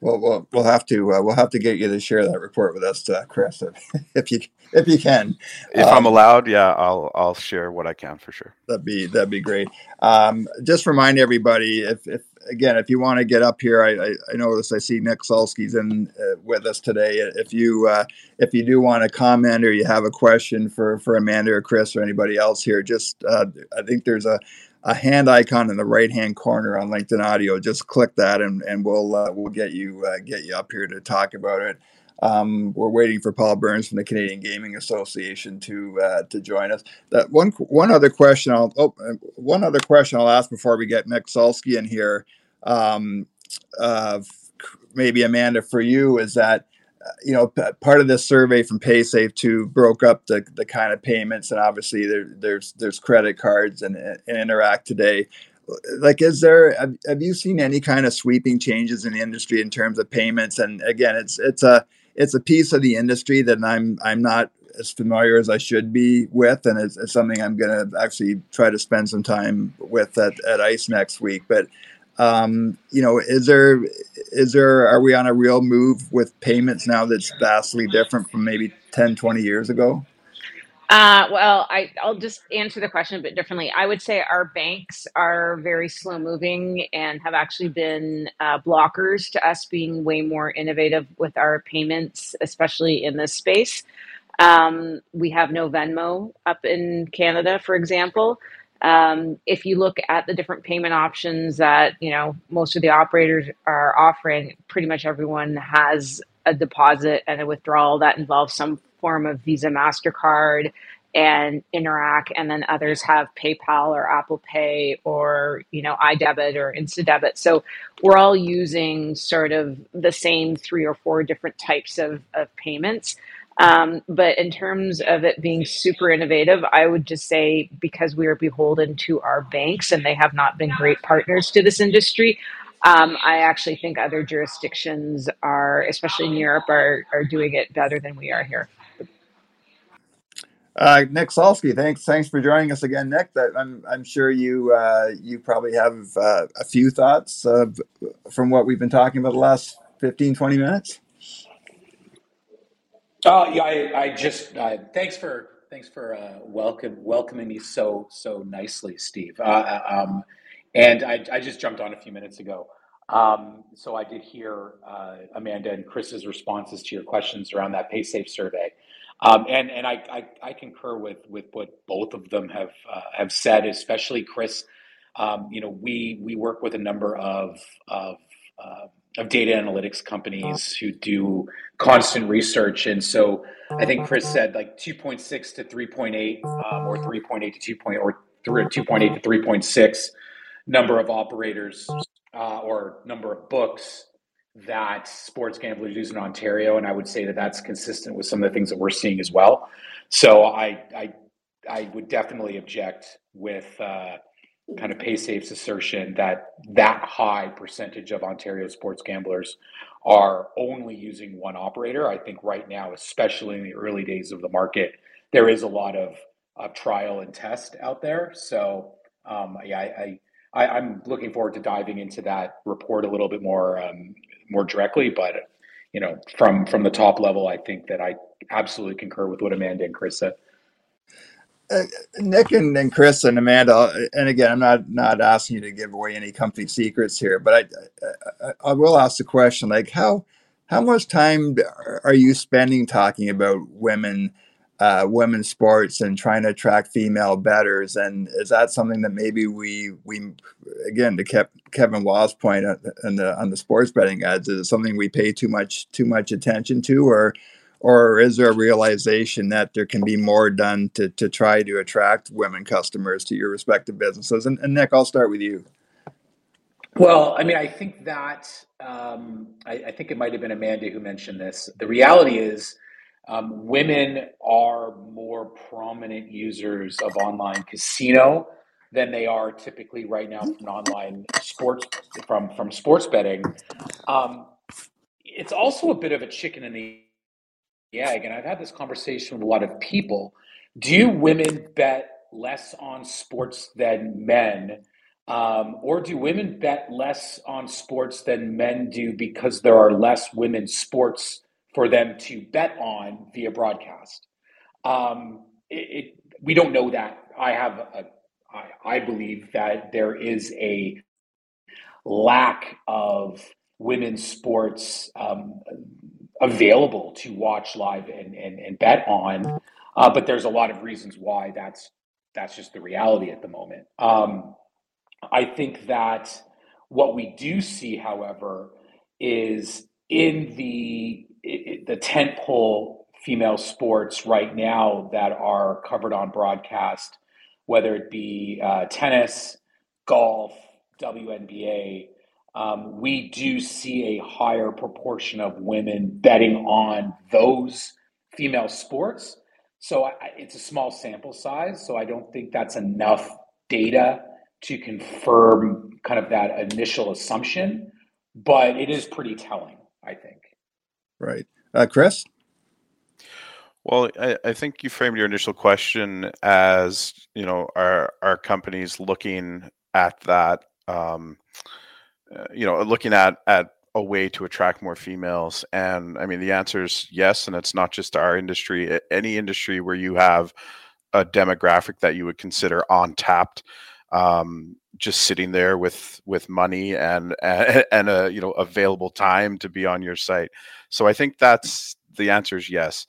Well, we'll, we'll have to uh, we'll have to get you to share that report with us, uh, Kris, if, if you if you can. If um, I'm allowed, yeah, I'll I'll share what I can for sure. That'd be that'd be great. Um, just remind everybody if if again, if you want to get up here, I, I, I notice I see Nic Sulsky's in uh, with us today. If you uh, if you do want to comment or you have a question for for Amanda or Kris or anybody else here, just uh, I think there's a a hand icon in the right hand corner on LinkedIn Audio. Just click that, and and we'll uh, we'll get you uh, get you up here to talk about it. Um, we're waiting for Paul Burns from the Canadian Gaming Association to uh, to join us. That one one other question I'll oh, uh, one other question I'll ask before we get Nic Sulsky in here. Um, uh, maybe Amanda for you is that you know part of this survey from Paysafe too broke up the, the kind of payments and obviously there, there's there's credit cards and, and Interac today like is there have, have you seen any kind of sweeping changes in the industry in terms of payments and again it's it's a it's a piece of the industry that I'm I'm not as familiar as I should be with, and it's, it's something I'm going to actually try to spend some time with at, at ICE next week. But um, you know, is there is there are we on a real move with payments now that's vastly different from maybe 10, 20 years ago? Uh, well, I, I'll just answer the question a bit differently. I would say our banks are very slow moving and have actually been uh, blockers to us being way more innovative with our payments, especially in this space. Um, we have no Venmo up in Canada, for example. Um, if you look at the different payment options that you know most of the operators are offering, pretty much everyone has a deposit and a withdrawal that involves some form of Visa, MasterCard, and Interac, and then others have PayPal or Apple Pay or you know iDebit or InstaDebit. So we're all using sort of the same three or four different types of, of payments. Um, but in terms of it being super innovative, I would just say because we are beholden to our banks and they have not been great partners to this industry, um, I actually think other jurisdictions are, especially in Europe, are, are doing it better than we are here. Uh, Nic Sulsky, thanks thanks for joining us again, Nic. That I'm I'm sure you uh, you probably have uh, a few thoughts from what we've been talking about the last 15, 20 minutes. Yeah, I, I just uh, thanks for thanks for uh, welcome welcoming me so so nicely, Steve. Uh, um, and I, I just jumped on a few minutes ago. Um, so I did hear Amanda and Kris's responses to your questions around that Paysafe survey. Um, and and I, I, I concur with with what both of them have uh, have said, especially Kris. Um, you know, we we work with a number of of uh, of data analytics companies who do constant research, and so I think Kris said like 2.6 to 3.8, um, or 3.8 to 2. Point, or 2.8 to 3.6 number of operators uh, or number of books that sports gamblers use in Ontario, and I would say that that's consistent with some of the things that we're seeing as well. So I I, I would definitely object with uh, kind of Paysafe's assertion that that high percentage of Ontario sports gamblers are only using one operator. I think right now, especially in the early days of the market, there is a lot of, of trial and test out there. So um, yeah, I, I am looking forward to diving into that report a little bit more um, more directly, but you know, from from the top level, I think that I absolutely concur with what Amanda and Kris said. Uh, Nic and, and Kris and Amanda, and again, I'm not not asking you to give away any company secrets here, but I, I, I will ask the question: like, how how much time are you spending talking about women? uh, women's sports and trying to attract female betters. And is that something that maybe we we again to Kev, Kevin Waugh's point on the on the sports betting ads is it something we pay too much too much attention to, or or is there a realization that there can be more done to to try to attract women customers to your respective businesses? And, and Nic, I'll start with you. Well, I mean, I think that um, I, I think it might have been Amanda who mentioned this. The reality is um, women are more prominent users of online casino than they are typically right now from online sports from from sports betting. Um, it's also a bit of a chicken and the egg, and I've had this conversation with a lot of people. Do women bet less on sports than men? Um, or do women bet less on sports than men do because there are less women sports for them to bet on via broadcast. Um, it, it, we don't know that. I have a, I, I believe that there is a lack of women's sports um, available to watch live and, and, and bet on. Uh, but there's a lot of reasons why that's that's just the reality at the moment. Um, I think that what we do see, however, is in the the tentpole female sports right now that are covered on broadcast, whether it be uh, tennis, golf, WNBA, um, we do see a higher proportion of women betting on those female sports. So I, it's a small sample size. So I don't think that's enough data to confirm kind of that initial assumption, but it is pretty telling, I think. Right. Uh, Kris? Well, I, I, think you framed your initial question as, you know, are, are companies looking at that um, uh, you know, looking at at a way to attract more females? And I mean, the answer is yes. And it's not just our industry; any industry where you have a demographic that you would consider untapped, um, just sitting there with with money and and a you know available time to be on your site. So I think that's the answer is yes.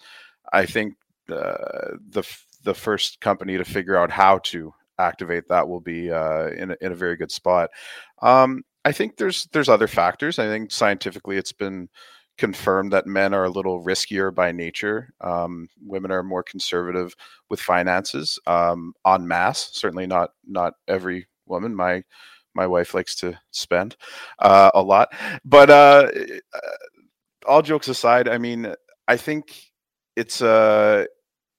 I think uh, the the first company to figure out how to activate that will be uh, in, a, in a very good spot. Um, I think there's there's other factors. I think scientifically it's been confirmed that men are a little riskier by nature. Um, women are more conservative with finances um, en masse. Certainly not not every woman. My my wife likes to spend uh, a lot, but uh, uh all jokes aside, I mean, I think it's a uh,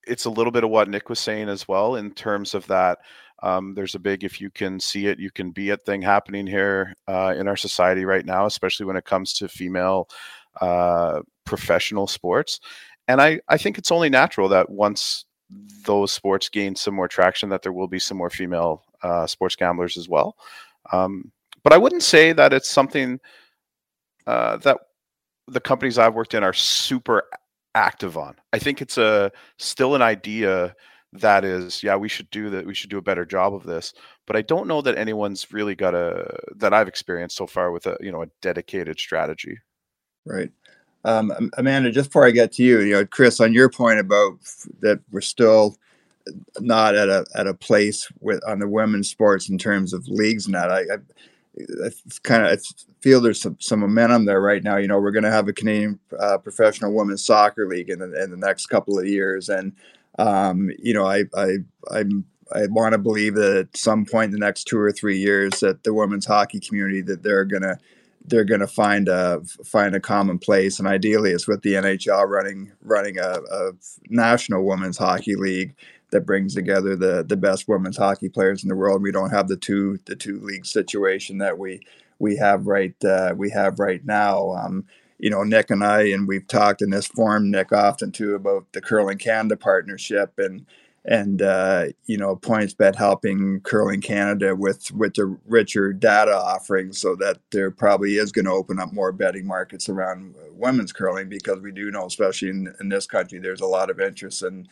it's a little bit of what Nic was saying as well in terms of that um, there's a big if you can see it, you can be it thing happening here uh, in our society right now, especially when it comes to female uh, professional sports. And I, I think it's only natural that once those sports gain some more traction, that there will be some more female uh, sports gamblers as well. Um, but I wouldn't say that it's something uh, that the companies I've worked in are super active on. I think it's a still an idea that is yeah we should do that we should do a better job of this but i don't know that anyone's really got a that i've experienced so far with a you know a dedicated strategy right um, amanda just before i get to you you know kris on your point about that we're still not at a at a place with on the women's sports in terms of leagues and that i, I it's kind of I feel there's some, some momentum there right now. You know, we're going to have a Canadian uh, professional women's soccer league in the, in the next couple of years, and um, you know, I I I'm I want to believe that at some point in the next two or three years that the women's hockey community that they're gonna they're gonna find a find a common place, and ideally it's with the NHL running running a, a national women's hockey league that brings together the the best women's hockey players in the world. We don't have the two the two league situation that we we have right uh, we have right now. Um, you know, Nic and I, and we've talked in this forum, Nic, often too, about the Curling Canada partnership and and uh, you know, PointsBet helping Curling Canada with with the richer data offerings, so that there probably is going to open up more betting markets around women's curling because we do know, especially in, in this country, there's a lot of interest in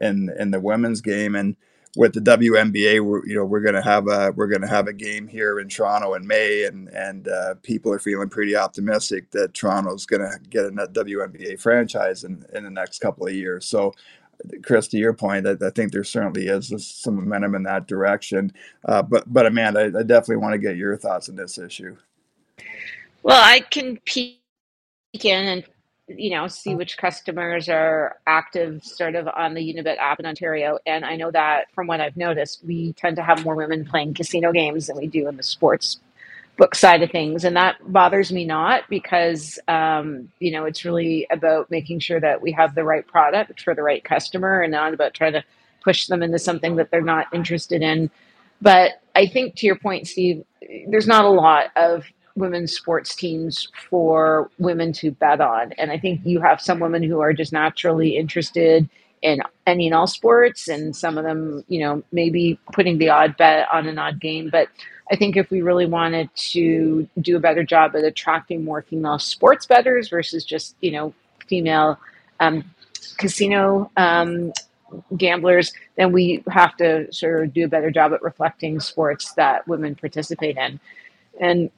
in in the women's game. And with the WNBA, we're, you know, we're gonna have a we're gonna have a game here in Toronto in May, and and uh, people are feeling pretty optimistic that Toronto's gonna get a WNBA franchise in in the next couple of years. So, Kris, to your point, I, I think there certainly is some momentum in that direction. Uh, but but Amanda, I, I definitely want to get your thoughts on this issue. Well, I can peek in and you know, see oh. which customers are active sort of on the Unibet app in Ontario. And I know that from what I've noticed, we tend to have more women playing casino games than we do in the sports book side of things. And that bothers me not because, um, you know, it's really about making sure that we have the right product for the right customer and not about trying to push them into something that they're not interested in. But I think to your point, Steve, there's not a lot of women's sports teams for women to bet on. And I think you have some women who are just naturally interested in any and all sports, and some of them, you know, maybe putting the odd bet on an odd game. But I think if we really wanted to do a better job at attracting more female sports bettors versus just, you know, female um, casino um, gamblers, then we have to sort of do a better job at reflecting sports that women participate in. And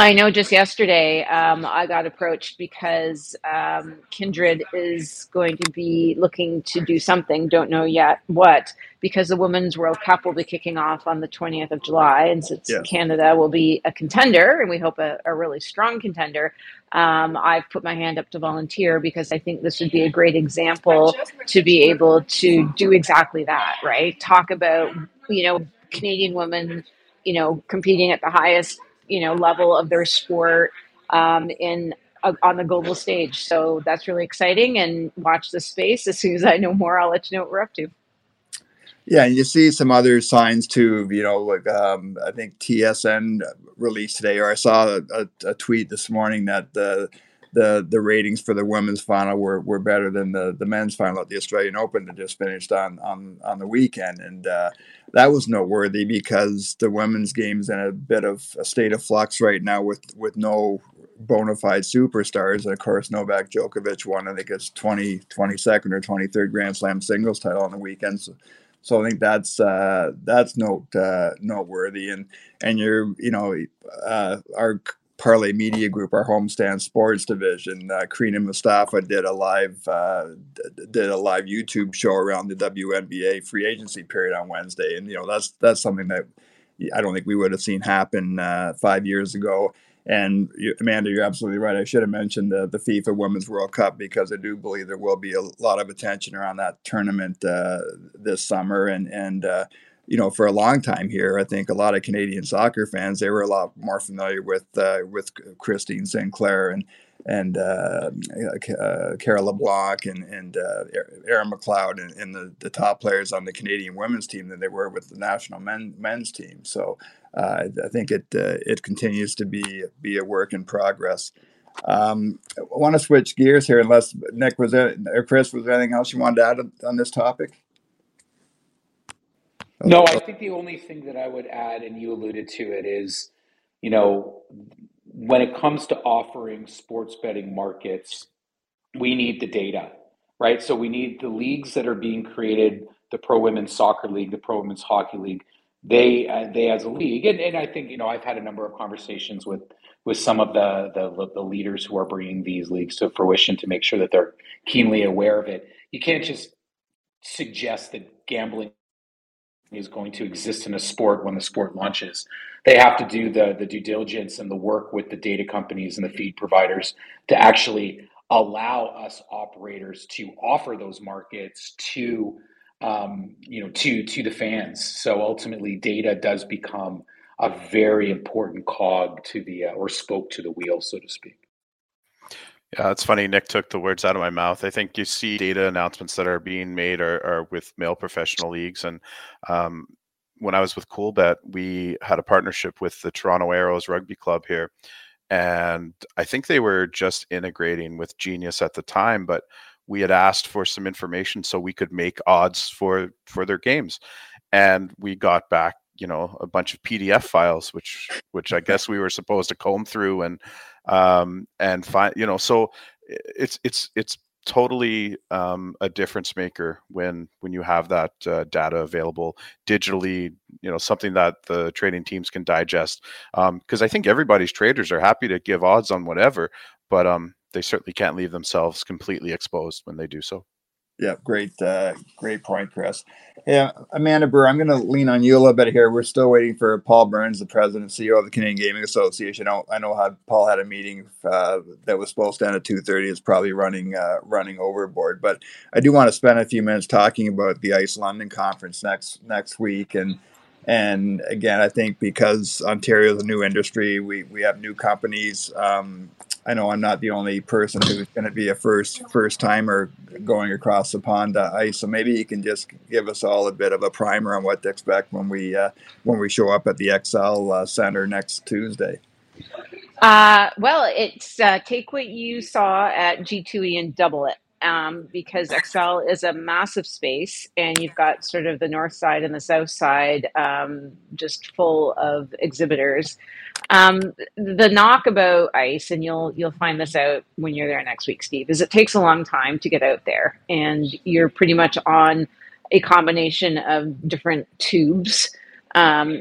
I know just yesterday um, I got approached because um, Kindred is going to be looking to do something, don't know yet what, because the Women's World Cup will be kicking off on the 20th of July. And since Yes. Canada will be a contender, and we hope a, a really strong contender, um, I've put my hand up to volunteer because I think this would be a great example to be able to do exactly that, right? Talk about, you know, Canadian women, you know, competing at the highest you know level of their sport um, in uh, on the global stage. So that's really exciting. And watch the space. As soon as I know more, I'll let you know what we're up to. Yeah, and you see some other signs too. You know, like um, I think TSN released today, or I saw a, a, a tweet this morning that the the the ratings for the women's final were, were better than the, the men's final at the Australian Open that just finished on on on the weekend, and uh, that was noteworthy because the women's game's in a bit of a state of flux right now with with no bona fide superstars. And of course, Novak Djokovic won, I think it's 20, 22nd or 23rd Grand Slam singles title on the weekend. So, so I think that's uh, that's note uh, noteworthy. And and you're you know uh, our Parleh Media Group, our homestand sports division, uh, Karina Mustafa did a live uh, did a live YouTube show around the WNBA free agency period on Wednesday, and you know that's that's something that I don't think we would have seen happen uh, five years ago. And you, Amanda, you're absolutely right. I should have mentioned the, the FIFA Women's World Cup because I do believe there will be a lot of attention around that tournament uh, this summer. And and uh, you know, for a long time here, I think a lot of Canadian soccer fans they were a lot more familiar with uh, with Christine Sinclair and and uh, uh, Cara LeBlanc and and uh, Erin McLeod and, and the, the top players on the Canadian women's team than they were with the national men, men's team. So uh, I think it uh, it continues to be be a work in progress. Um, I want to switch gears here, unless Nic was there, or Kris was there anything else you wanted to add on this topic? No, I think the only thing that I would add, and you alluded to it, is you know when it comes to offering sports betting markets, we need the data, right? So we need the leagues that are being created, the Pro Women's Soccer League, the Pro Women's Hockey League. They uh, they as a league, and, and I think you know I've had a number of conversations with with some of the, the the leaders who are bringing these leagues to fruition to make sure that they're keenly aware of it. You can't just suggest that gambling is going to exist in a sport when the sport launches. They have to do the the due diligence and the work with the data companies and the feed providers to actually allow us operators to offer those markets to um, you know to to the fans. So ultimately, data does become a very important cog to the uh, or spoke to the wheel, so to speak. Yeah, it's funny. Nic took the words out of my mouth. I think you see data announcements that are being made are, are with male professional leagues. And um, when I was with Coolbet, we had a partnership with the Toronto Arrows Rugby Club here. And I think they were just integrating with Genius at the time, but we had asked for some information so we could make odds for for their games. And we got back you know a bunch of PDF files, which which I guess we were supposed to comb through and um, and find you know so it's it's it's totally um, a difference maker when when you have that uh, data available digitally you know something that the trading teams can digest because um, i think everybody's traders are happy to give odds on whatever but um, they certainly can't leave themselves completely exposed when they do so yeah, great, uh, great point, Kris. Yeah, Amanda Brewer, I'm going to lean on you a little bit here. We're still waiting for Paul Burns, the president and CEO of the Canadian Gaming Association. I know, how Paul had a meeting uh, that was supposed to end at 2:30. It's probably running uh, running overboard, but I do want to spend a few minutes talking about the ICE London conference next next week and. And again, I think because Ontario is a new industry, we, we have new companies. Um, I know I'm not the only person who's going to be a first first timer going across the pond to ice. So maybe you can just give us all a bit of a primer on what to expect when we uh, when we show up at the Excel uh, Center next Tuesday. Uh, well, it's uh, take what you saw at G2E and double it. Um, because Excel is a massive space, and you've got sort of the north side and the south side um, just full of exhibitors. Um, the knock about ice, and you'll you'll find this out when you're there next week, Steve, is it takes a long time to get out there, and you're pretty much on a combination of different tubes. Um,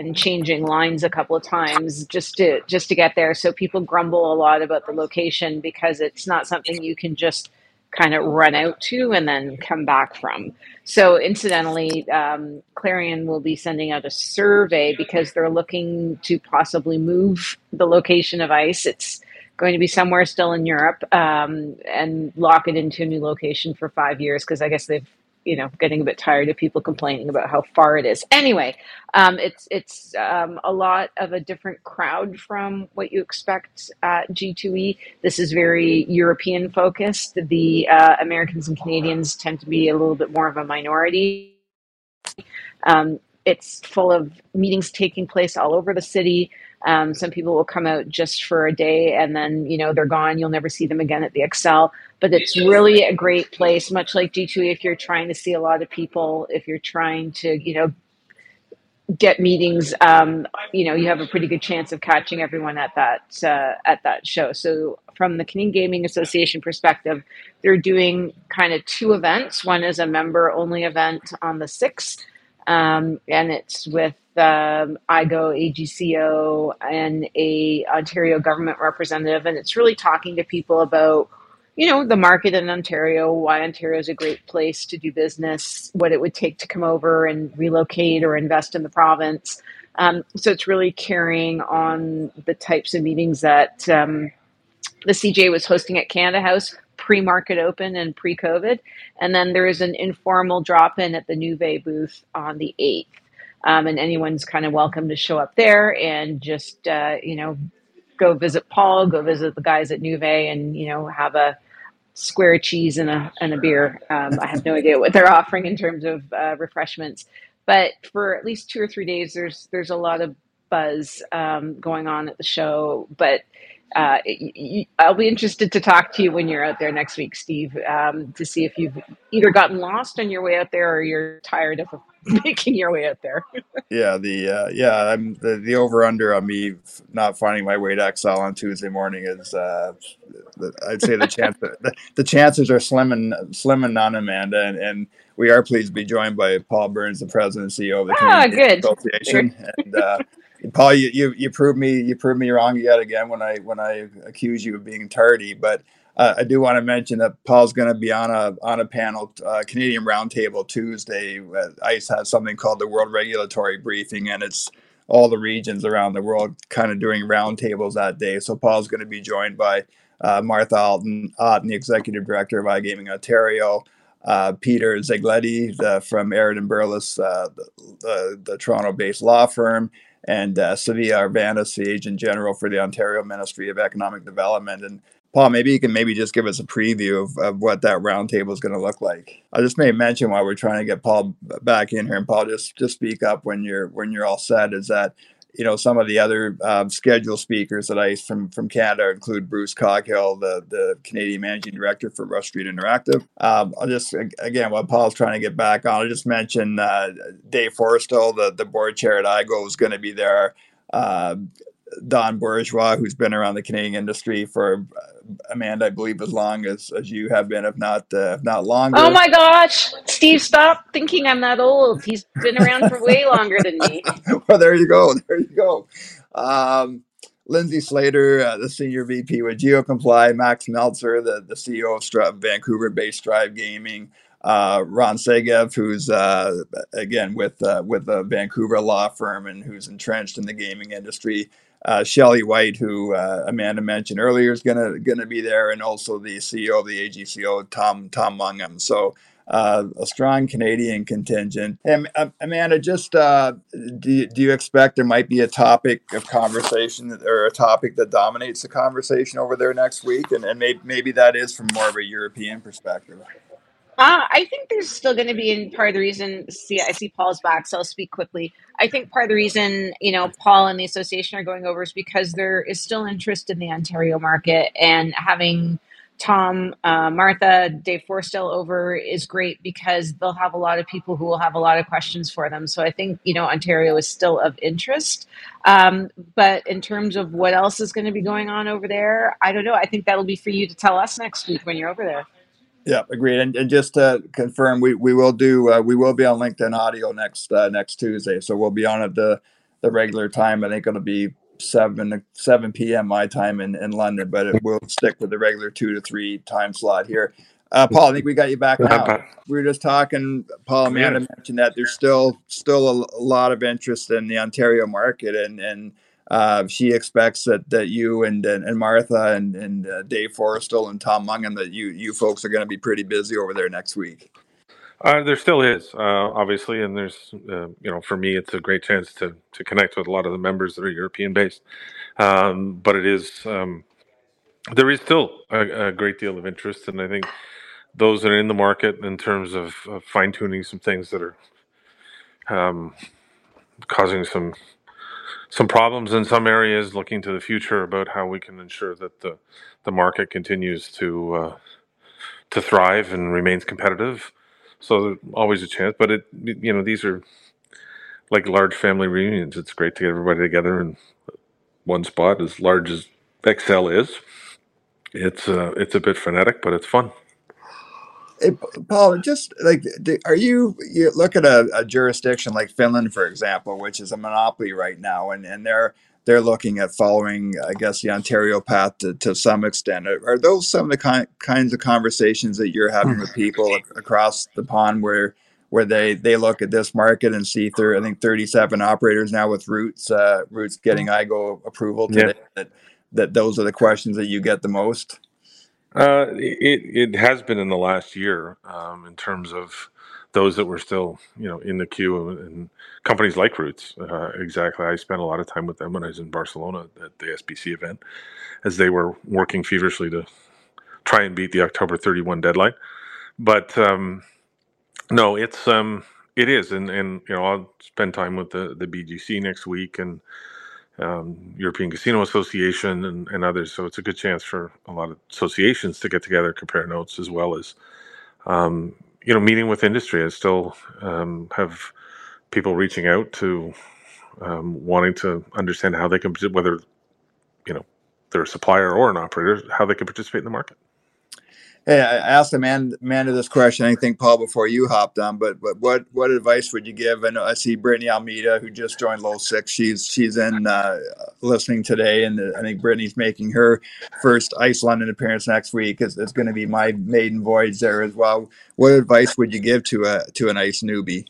and changing lines a couple of times just to just to get there. So people grumble a lot about the location because it's not something you can just kind of run out to and then come back from. So, incidentally, um, Clarion will be sending out a survey because they're looking to possibly move the location of ICE. It's going to be somewhere still in Europe um, and lock it into a new location for five years because I guess they've you know getting a bit tired of people complaining about how far it is. Anyway um, it's it's um, a lot of a different crowd from what you expect at g2e this is very european focused. The uh, americans and canadians tend to be a little bit more of a minority. Um, it's full of meetings taking place all over the city um, some people will come out just for a day and then, you know, they're gone. You'll never see them again at the Excel. But it's really a great place, much like G2, if you're trying to see a lot of people, if you're trying to, you know, get meetings, um, you know, you have a pretty good chance of catching everyone at that uh, at that show. So from the Canadian Gaming Association perspective, they're doing kind of two events. One is a member only event on the 6th, um, and it's with um, IGO, AGCO, and a Ontario government representative, and it's really talking to people about, you know, the market in Ontario, why Ontario is a great place to do business, what it would take to come over and relocate or invest in the province. Um, so it's really carrying on the types of meetings that um, the CGA was hosting at Canada House pre-market open and pre-COVID, and then there is an informal drop-in at the Nuvei booth on the eighth. Um, and anyone's kind of welcome to show up there and just uh, you know go visit Paul, go visit the guys at Nuvei, and you know have a square cheese and a and a beer. Um, I have no idea what they're offering in terms of uh, refreshments, but for at least two or three days, there's there's a lot of buzz um, going on at the show. But uh, I'll be interested to talk to you when you're out there next week, Steve, um, to see if you've either gotten lost on your way out there or you're tired of making your way out there. yeah, the uh, yeah, I'm the, the over under on me not finding my way to Excel on Tuesday morning is uh, I'd say the chance the, the, chances are slim and slim and none, Amanda, and, and we are pleased to be joined by Paul Burns, the president and CEO of the good. Association, and. Paul, you, you you proved me you proved me wrong yet again when I when I accuse you of being tardy. But uh, I do want to mention that Paul's going to be on a on a panel, uh, Canadian Roundtable Tuesday. Uh, ICE has something called the World Regulatory Briefing, and it's all the regions around the world kind of doing roundtables that day. So Paul's going to be joined by uh, Martha Alton, Otton, the executive director of iGaming Ontario. Uh, Peter Czegledy from Aird and Berlis, uh, the, the, the Toronto-based law firm, and uh, Sophia Arvantis, the agent general for the Ontario Ministry of Economic Development. And Paul, maybe you can maybe just give us a preview of, of what that roundtable is going to look like. I just may mention while we're trying to get Paul back in here, and Paul, just just speak up when you're when you're all set. Is that you know, some of the other um, scheduled speakers that I from from Canada include Bruce Coghill, the the Canadian managing director for Rush Street Interactive. Um, I'll just again, while Paul's trying to get back on, I'll just mention uh, Dave Forestell, the the board chair at IGO, is going to be there. Uh, Don Bourgeois, who's been around the Canadian industry for uh, Amanda, I believe, as long as, as you have been, if not uh, if not longer. Oh my gosh, Steve, stop thinking I'm that old. He's been around for way longer than me. well, there you go. There you go. Um, Lindsay Slater, uh, the senior VP with GeoComply, Max Meltzer, the, the CEO of Vancouver-based Strive Gaming, uh, Ron Segev, who's uh, again with uh, with a Vancouver law firm and who's entrenched in the gaming industry, uh, Shelley White, who uh, Amanda mentioned earlier, is gonna gonna be there, and also the CEO of the AGCO, Tom Tom Mungham. So uh, a strong Canadian contingent. And uh, Amanda, just uh, do do you expect there might be a topic of conversation or a topic that dominates the conversation over there next week, and and maybe maybe that is from more of a European perspective. Uh, I think there's still going to be, in part of the reason. See, I see Paul's back, so I'll speak quickly. I think part of the reason, you know, Paul and the association are going over is because there is still interest in the Ontario market, and having Tom, uh, Martha, Dave Forestell over is great because they'll have a lot of people who will have a lot of questions for them. So I think you know Ontario is still of interest. Um, but in terms of what else is going to be going on over there, I don't know. I think that'll be for you to tell us next week when you're over there. Yeah, agreed. And, and just to confirm, we, we will do uh, we will be on LinkedIn Audio next uh, next Tuesday. So we'll be on at the the regular time. I think it'll be seven seven p.m. my time in, in London, but it will stick with the regular two to three time slot here. Uh, Paul, I think we got you back now. We were just talking. Paul Amanda mentioned that there's still still a, a lot of interest in the Ontario market, and and uh, she expects that that you and and, and Martha and and uh, Dave Forestell and Tom Mungham that you you folks are going to be pretty busy over there next week. Uh, there still is, uh, obviously, and there's, uh, you know, for me, it's a great chance to to connect with a lot of the members that are European based. Um, but it is, um, there is still a, a, great deal of interest, and I think those that are in the market in terms of, of fine tuning some things that are um, causing some some problems in some areas, looking to the future about how we can ensure that the the market continues to uh, to thrive and remains competitive so there's always a chance. But it, you know, these are like large family reunions. It's great to get everybody together in one spot. As large as Excel is, it's uh, it's a bit frenetic, but it's fun. Hey, Paul, just like, are you you look at a, a jurisdiction like Finland, for example, which is a monopoly right now, and and they're they're looking at following, I guess, the Ontario path to, to some extent. Are, are those some of the ki- kinds of conversations that you're having with people across the pond where where they they look at this market and see through I think 37 operators now with Rootz uh, Rootz getting IGO approval today yeah. that that those are the questions that you get the most. Uh, it it has been in the last year um, in terms of those that were still, you know, in the queue and companies like Rootz. Uh, exactly. I spent a lot of time with them when I was in Barcelona at the SBC event as they were working feverishly to try and beat the October 31 deadline. But um, no, it's um, it is, and and you know, I'll spend time with the the BGC next week and um, European Casino Association and, and others. So it's a good chance for a lot of associations to get together, compare notes, as well as um, you know, meeting with industry. I still um, have people reaching out to um, wanting to understand how they can, whether you know they're a supplier or an operator, how they can participate in the market. Hey, I asked Amanda, Amanda this question. I think Paul before you hopped on, but but what what advice would you give? Know I see Brittany Almeida who just joined Low Six. She's she's in uh, listening today, and I think Brittany's making her first Ice London appearance next week. It's, it's going to be my maiden voyage there as well. What advice would you give to a to an ice newbie?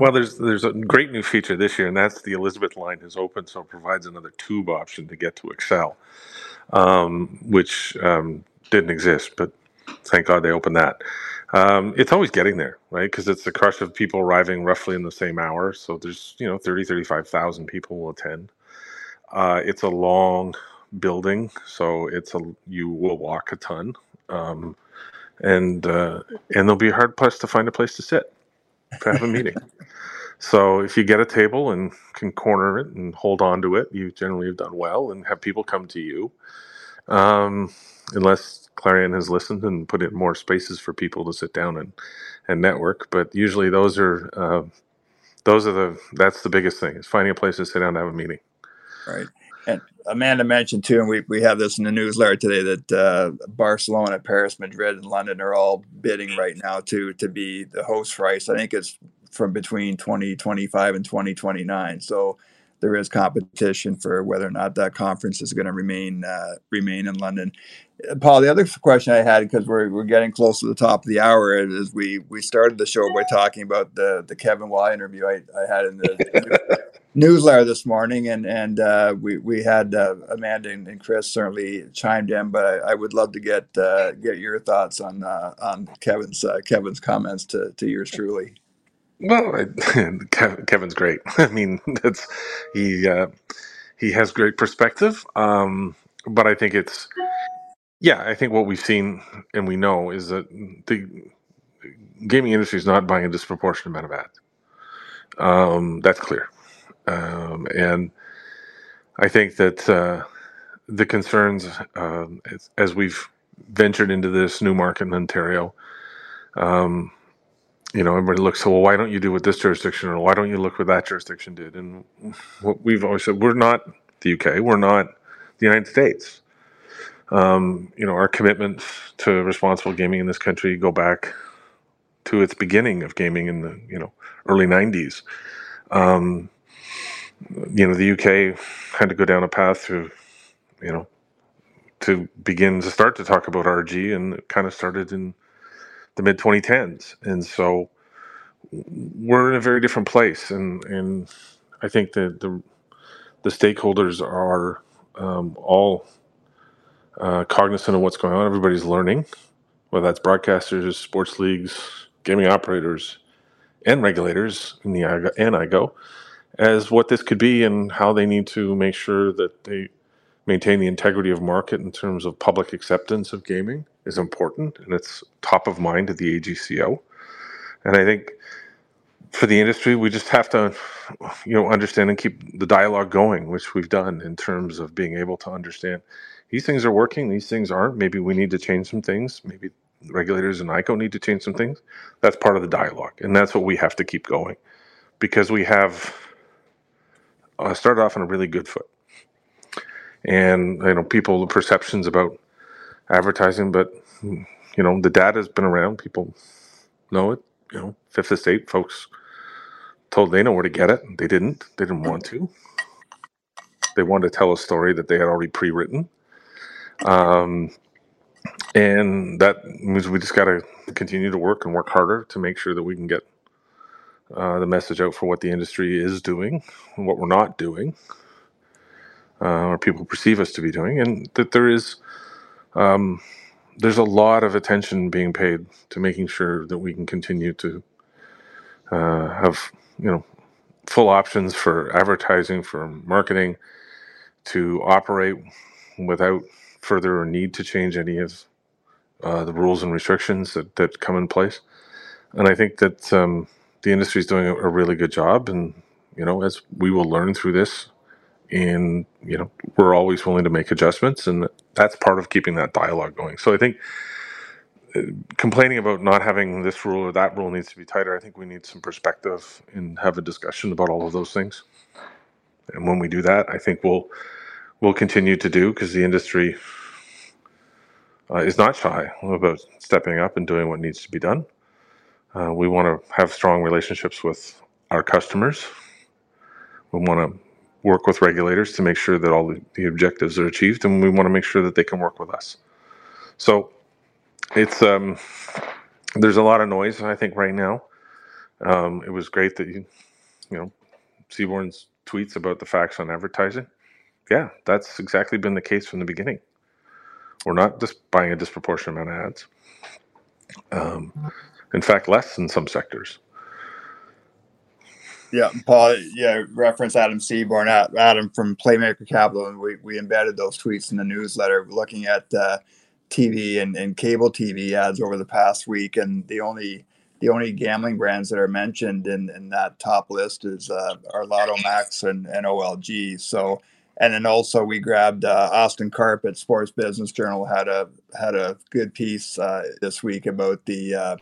Well, there's there's a great new feature this year, and that's the Elizabeth line has opened, so it provides another tube option to get to Excel, um, which um, didn't exist, but thank God they opened that. Um, it's always getting there, right? Because it's the crush of people arriving roughly in the same hour. So there's, you know, 30, 35,000 people will attend. Uh, it's a long building, so it's a you will walk a ton, um, and uh, and there'll be a hard pressed to find a place to sit to have a meeting. so if you get a table and can corner it and hold on to it, you generally have done well, and have people come to you. Um, unless Clarion has listened and put in more spaces for people to sit down and, and network. But usually those are uh, those are the that's the biggest thing is finding a place to sit down and have a meeting. Right. And Amanda mentioned too, and we, we have this in the newsletter today that uh, Barcelona, Paris, Madrid, and London are all bidding right now to to be the host for ICE. I think it's from between 2025 and 2029. So there is competition for whether or not that conference is going to remain uh, remain in London. Paul, the other question I had because we're, we're getting close to the top of the hour is we we started the show by talking about the the Kevin Y interview I, I had in the newsletter this morning, and and uh, we we had uh, Amanda and, and, Kris certainly chimed in, but I, I would love to get uh, get your thoughts on uh, on Kevin's uh, Kevin's comments to to yours truly. Well, I, Kevin's great. I mean, that's he uh, he has great perspective. Um, but I think it's yeah, I think what we've seen and we know is that the gaming industry is not buying a disproportionate amount of ads. Um, that's clear, um, and I think that uh, the concerns uh, as, as, we've ventured into this new market in Ontario. Um, you know, everybody looks, so well, why don't you do what this jurisdiction or why don't you look what that jurisdiction did? And what we've always said, we're not the UK, we're not the United States. Um, you know, our commitments to responsible gaming in this country go back to its beginning of gaming in the you know early '90s. Um, you know, the UK had to go down a path to, you know, to begin to start to talk about RG, and it kind of started in the mid 2010s, and so we're in a very different place, and and I think that the the stakeholders are um, all uh, cognizant of what's going on. Everybody's learning, whether that's broadcasters, sports leagues, gaming operators, and regulators in the IGO, and IGO, as what this could be and how they need to make sure that they maintain the integrity of market in terms of public acceptance of gaming is important, and it's top of mind to the AGCO. And I think for the industry, we just have to, you know, understand and keep the dialogue going, which we've done in terms of being able to understand these things are working, these things aren't. Maybe we need to change some things. Maybe regulators and ICO need to change some things. That's part of the dialogue, and that's what we have to keep going because we have uh, started off on a really good foot. And you know, people perceptions about advertising, but you know, the data has been around. People know it. You know, Fifth Estate folks told they know where to get it. They didn't. They didn't want to. They wanted to tell a story that they had already pre-written. Um, and that means we just got to continue to work and work harder to make sure that we can get uh, the message out for what the industry is doing and what we're not doing, uh, or people perceive us to be doing, and that there is um, there's a lot of attention being paid to making sure that we can continue to uh, have you know full options for advertising, for marketing, to operate without further need to change any of uh, the rules and restrictions that, that come in place. And I think that um, the industry is doing a, a really good job. And, you know, as we will learn through this, and, you know, we're always willing to make adjustments. And that's part of keeping that dialogue going. So I think uh, complaining about not having this rule or that rule needs to be tighter. I think we need some perspective and have a discussion about all of those things. And when we do that, I think we'll we'll continue to do because the industry uh, is not shy about stepping up and doing what needs to be done. Uh, we want to have strong relationships with our customers. We want to work with regulators to make sure that all the, objectives are achieved, and we want to make sure that they can work with us. So it's um, there's a lot of noise. I think right now, um, it was great that you, you know, Seaborn's tweets about the facts on advertising. Yeah, that's exactly been the case from the beginning. We're not just buying a disproportionate amount of ads. Um, in fact, less in some sectors. Yeah, Paul. Yeah, reference Adam Seaborn, Adam from Playmaker Capital, and we, we embedded those tweets in the newsletter, looking at uh, TV and, and cable TV ads over the past week, and the only the only gambling brands that are mentioned in, in that top list is uh, Lotto Max and, and OLG. So and then also we grabbed uh, Austin Karp at Sports Business Journal had a had a good piece uh, this week about the uh,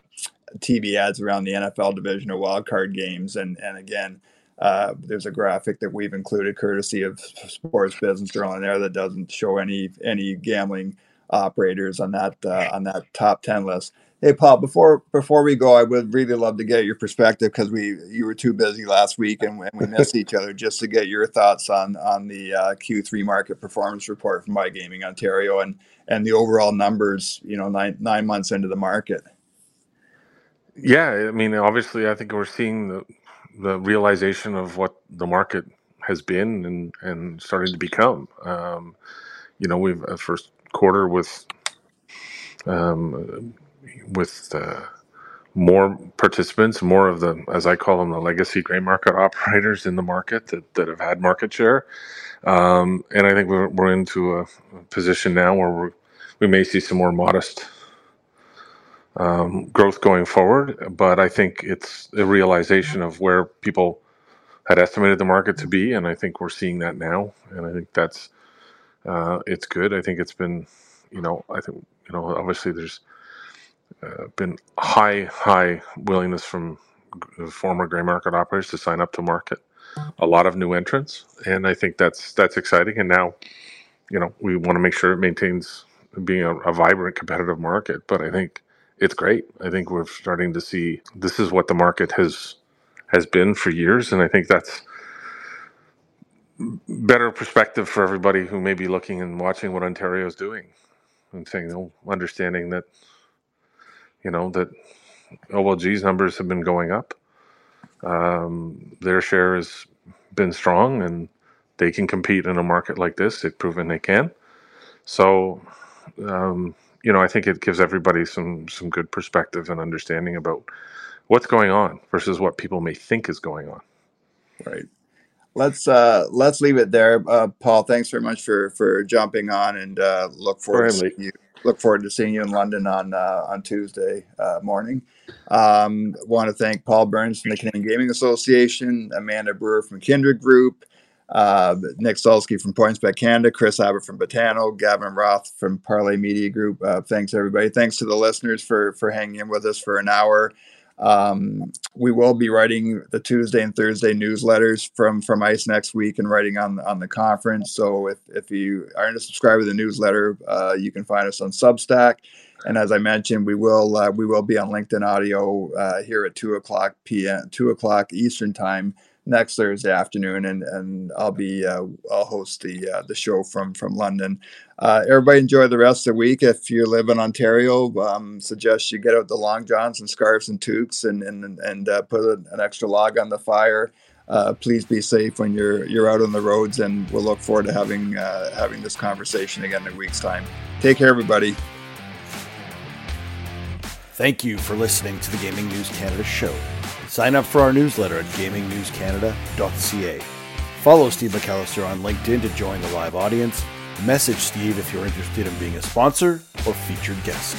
TV ads around the NFL division of wildcard games, and and again. Uh, there's a graphic that we've included courtesy of Sports Business Journal in there that doesn't show any any gambling operators on that uh, on that top 10 list Hey, Paul. Before before we go, I would really love to get your perspective because we you were too busy last week and, and we missed each other. Just to get your thoughts on on the uh, Q3 market performance report from iGaming Ontario and and the overall numbers. You know, nine nine months into the market. Yeah, I mean, obviously, I think we're seeing the the realization of what the market has been and and starting to become. Um, you know, we've a first quarter with um, with uh, more participants, more of the, as I call them, the legacy gray market operators in the market that, that have had market share. Um, and I think we're, we're into a position now where we we may see some more modest um, growth going forward. But I think it's a realization of where people had estimated the market to be, and I think we're seeing that now. And I think that's uh, it's good. I think it's been, you know, I think you know, obviously there's uh, been high, high willingness from former gray market operators to sign up to market. A lot of new entrants, and I think that's that's exciting. And now, you know, we want to make sure it maintains being a, a vibrant, competitive market. But I think it's great. I think we're starting to see this is what the market has has been for years, and I think that's better perspective for everybody who may be looking and watching what Ontario is doing and saying, oh, understanding that, you know, that OLG's numbers have been going up. Um, their share has been strong and they can compete in a market like this. They've proven they can. So, um, you know, I think it gives everybody some some good perspective and understanding about what's going on versus what people may think is going on. Right. Let's uh, let's leave it there, uh, Paul. Thanks very much for for jumping on, and uh, look forward to seeing you. Look forward to seeing you in London on uh, on Tuesday uh, morning. Um, Want to thank Paul Burns from the Canadian Gaming Association, Amanda Brewer from Kindred Group, uh, Nic Sulsky from Points PointsBet Canada, Kris Abbott from Betano, Gavin Roth from Parleh Media Group. Uh, thanks everybody. Thanks to the listeners for for hanging in with us for an hour. Um, we will be writing the Tuesday and Thursday newsletters from from ICE next week and writing on on the conference. So if if you aren't a subscriber to the newsletter, uh, you can find us on Substack. And as I mentioned, we will uh, we will be on LinkedIn Audio uh, here at two o'clock p.m. two o'clock Eastern time next Thursday afternoon, and and I'll be uh, I'll host the uh, the show from from London. Uh, everybody enjoy the rest of the week. If you live in Ontario, um, suggest you get out the long johns and scarves and toques, and and and uh, put an extra log on the fire. Uh, please be safe when you're you're out on the roads, and we'll look forward to having uh, having this conversation again in a week's time. Take care, everybody. Thank you for listening to the Gaming News Canada show. Sign up for our newsletter at gamingnewscanada.ca. Follow Steve McAllister on LinkedIn to join the live audience. Message Steve if you're interested in being a sponsor or featured guest.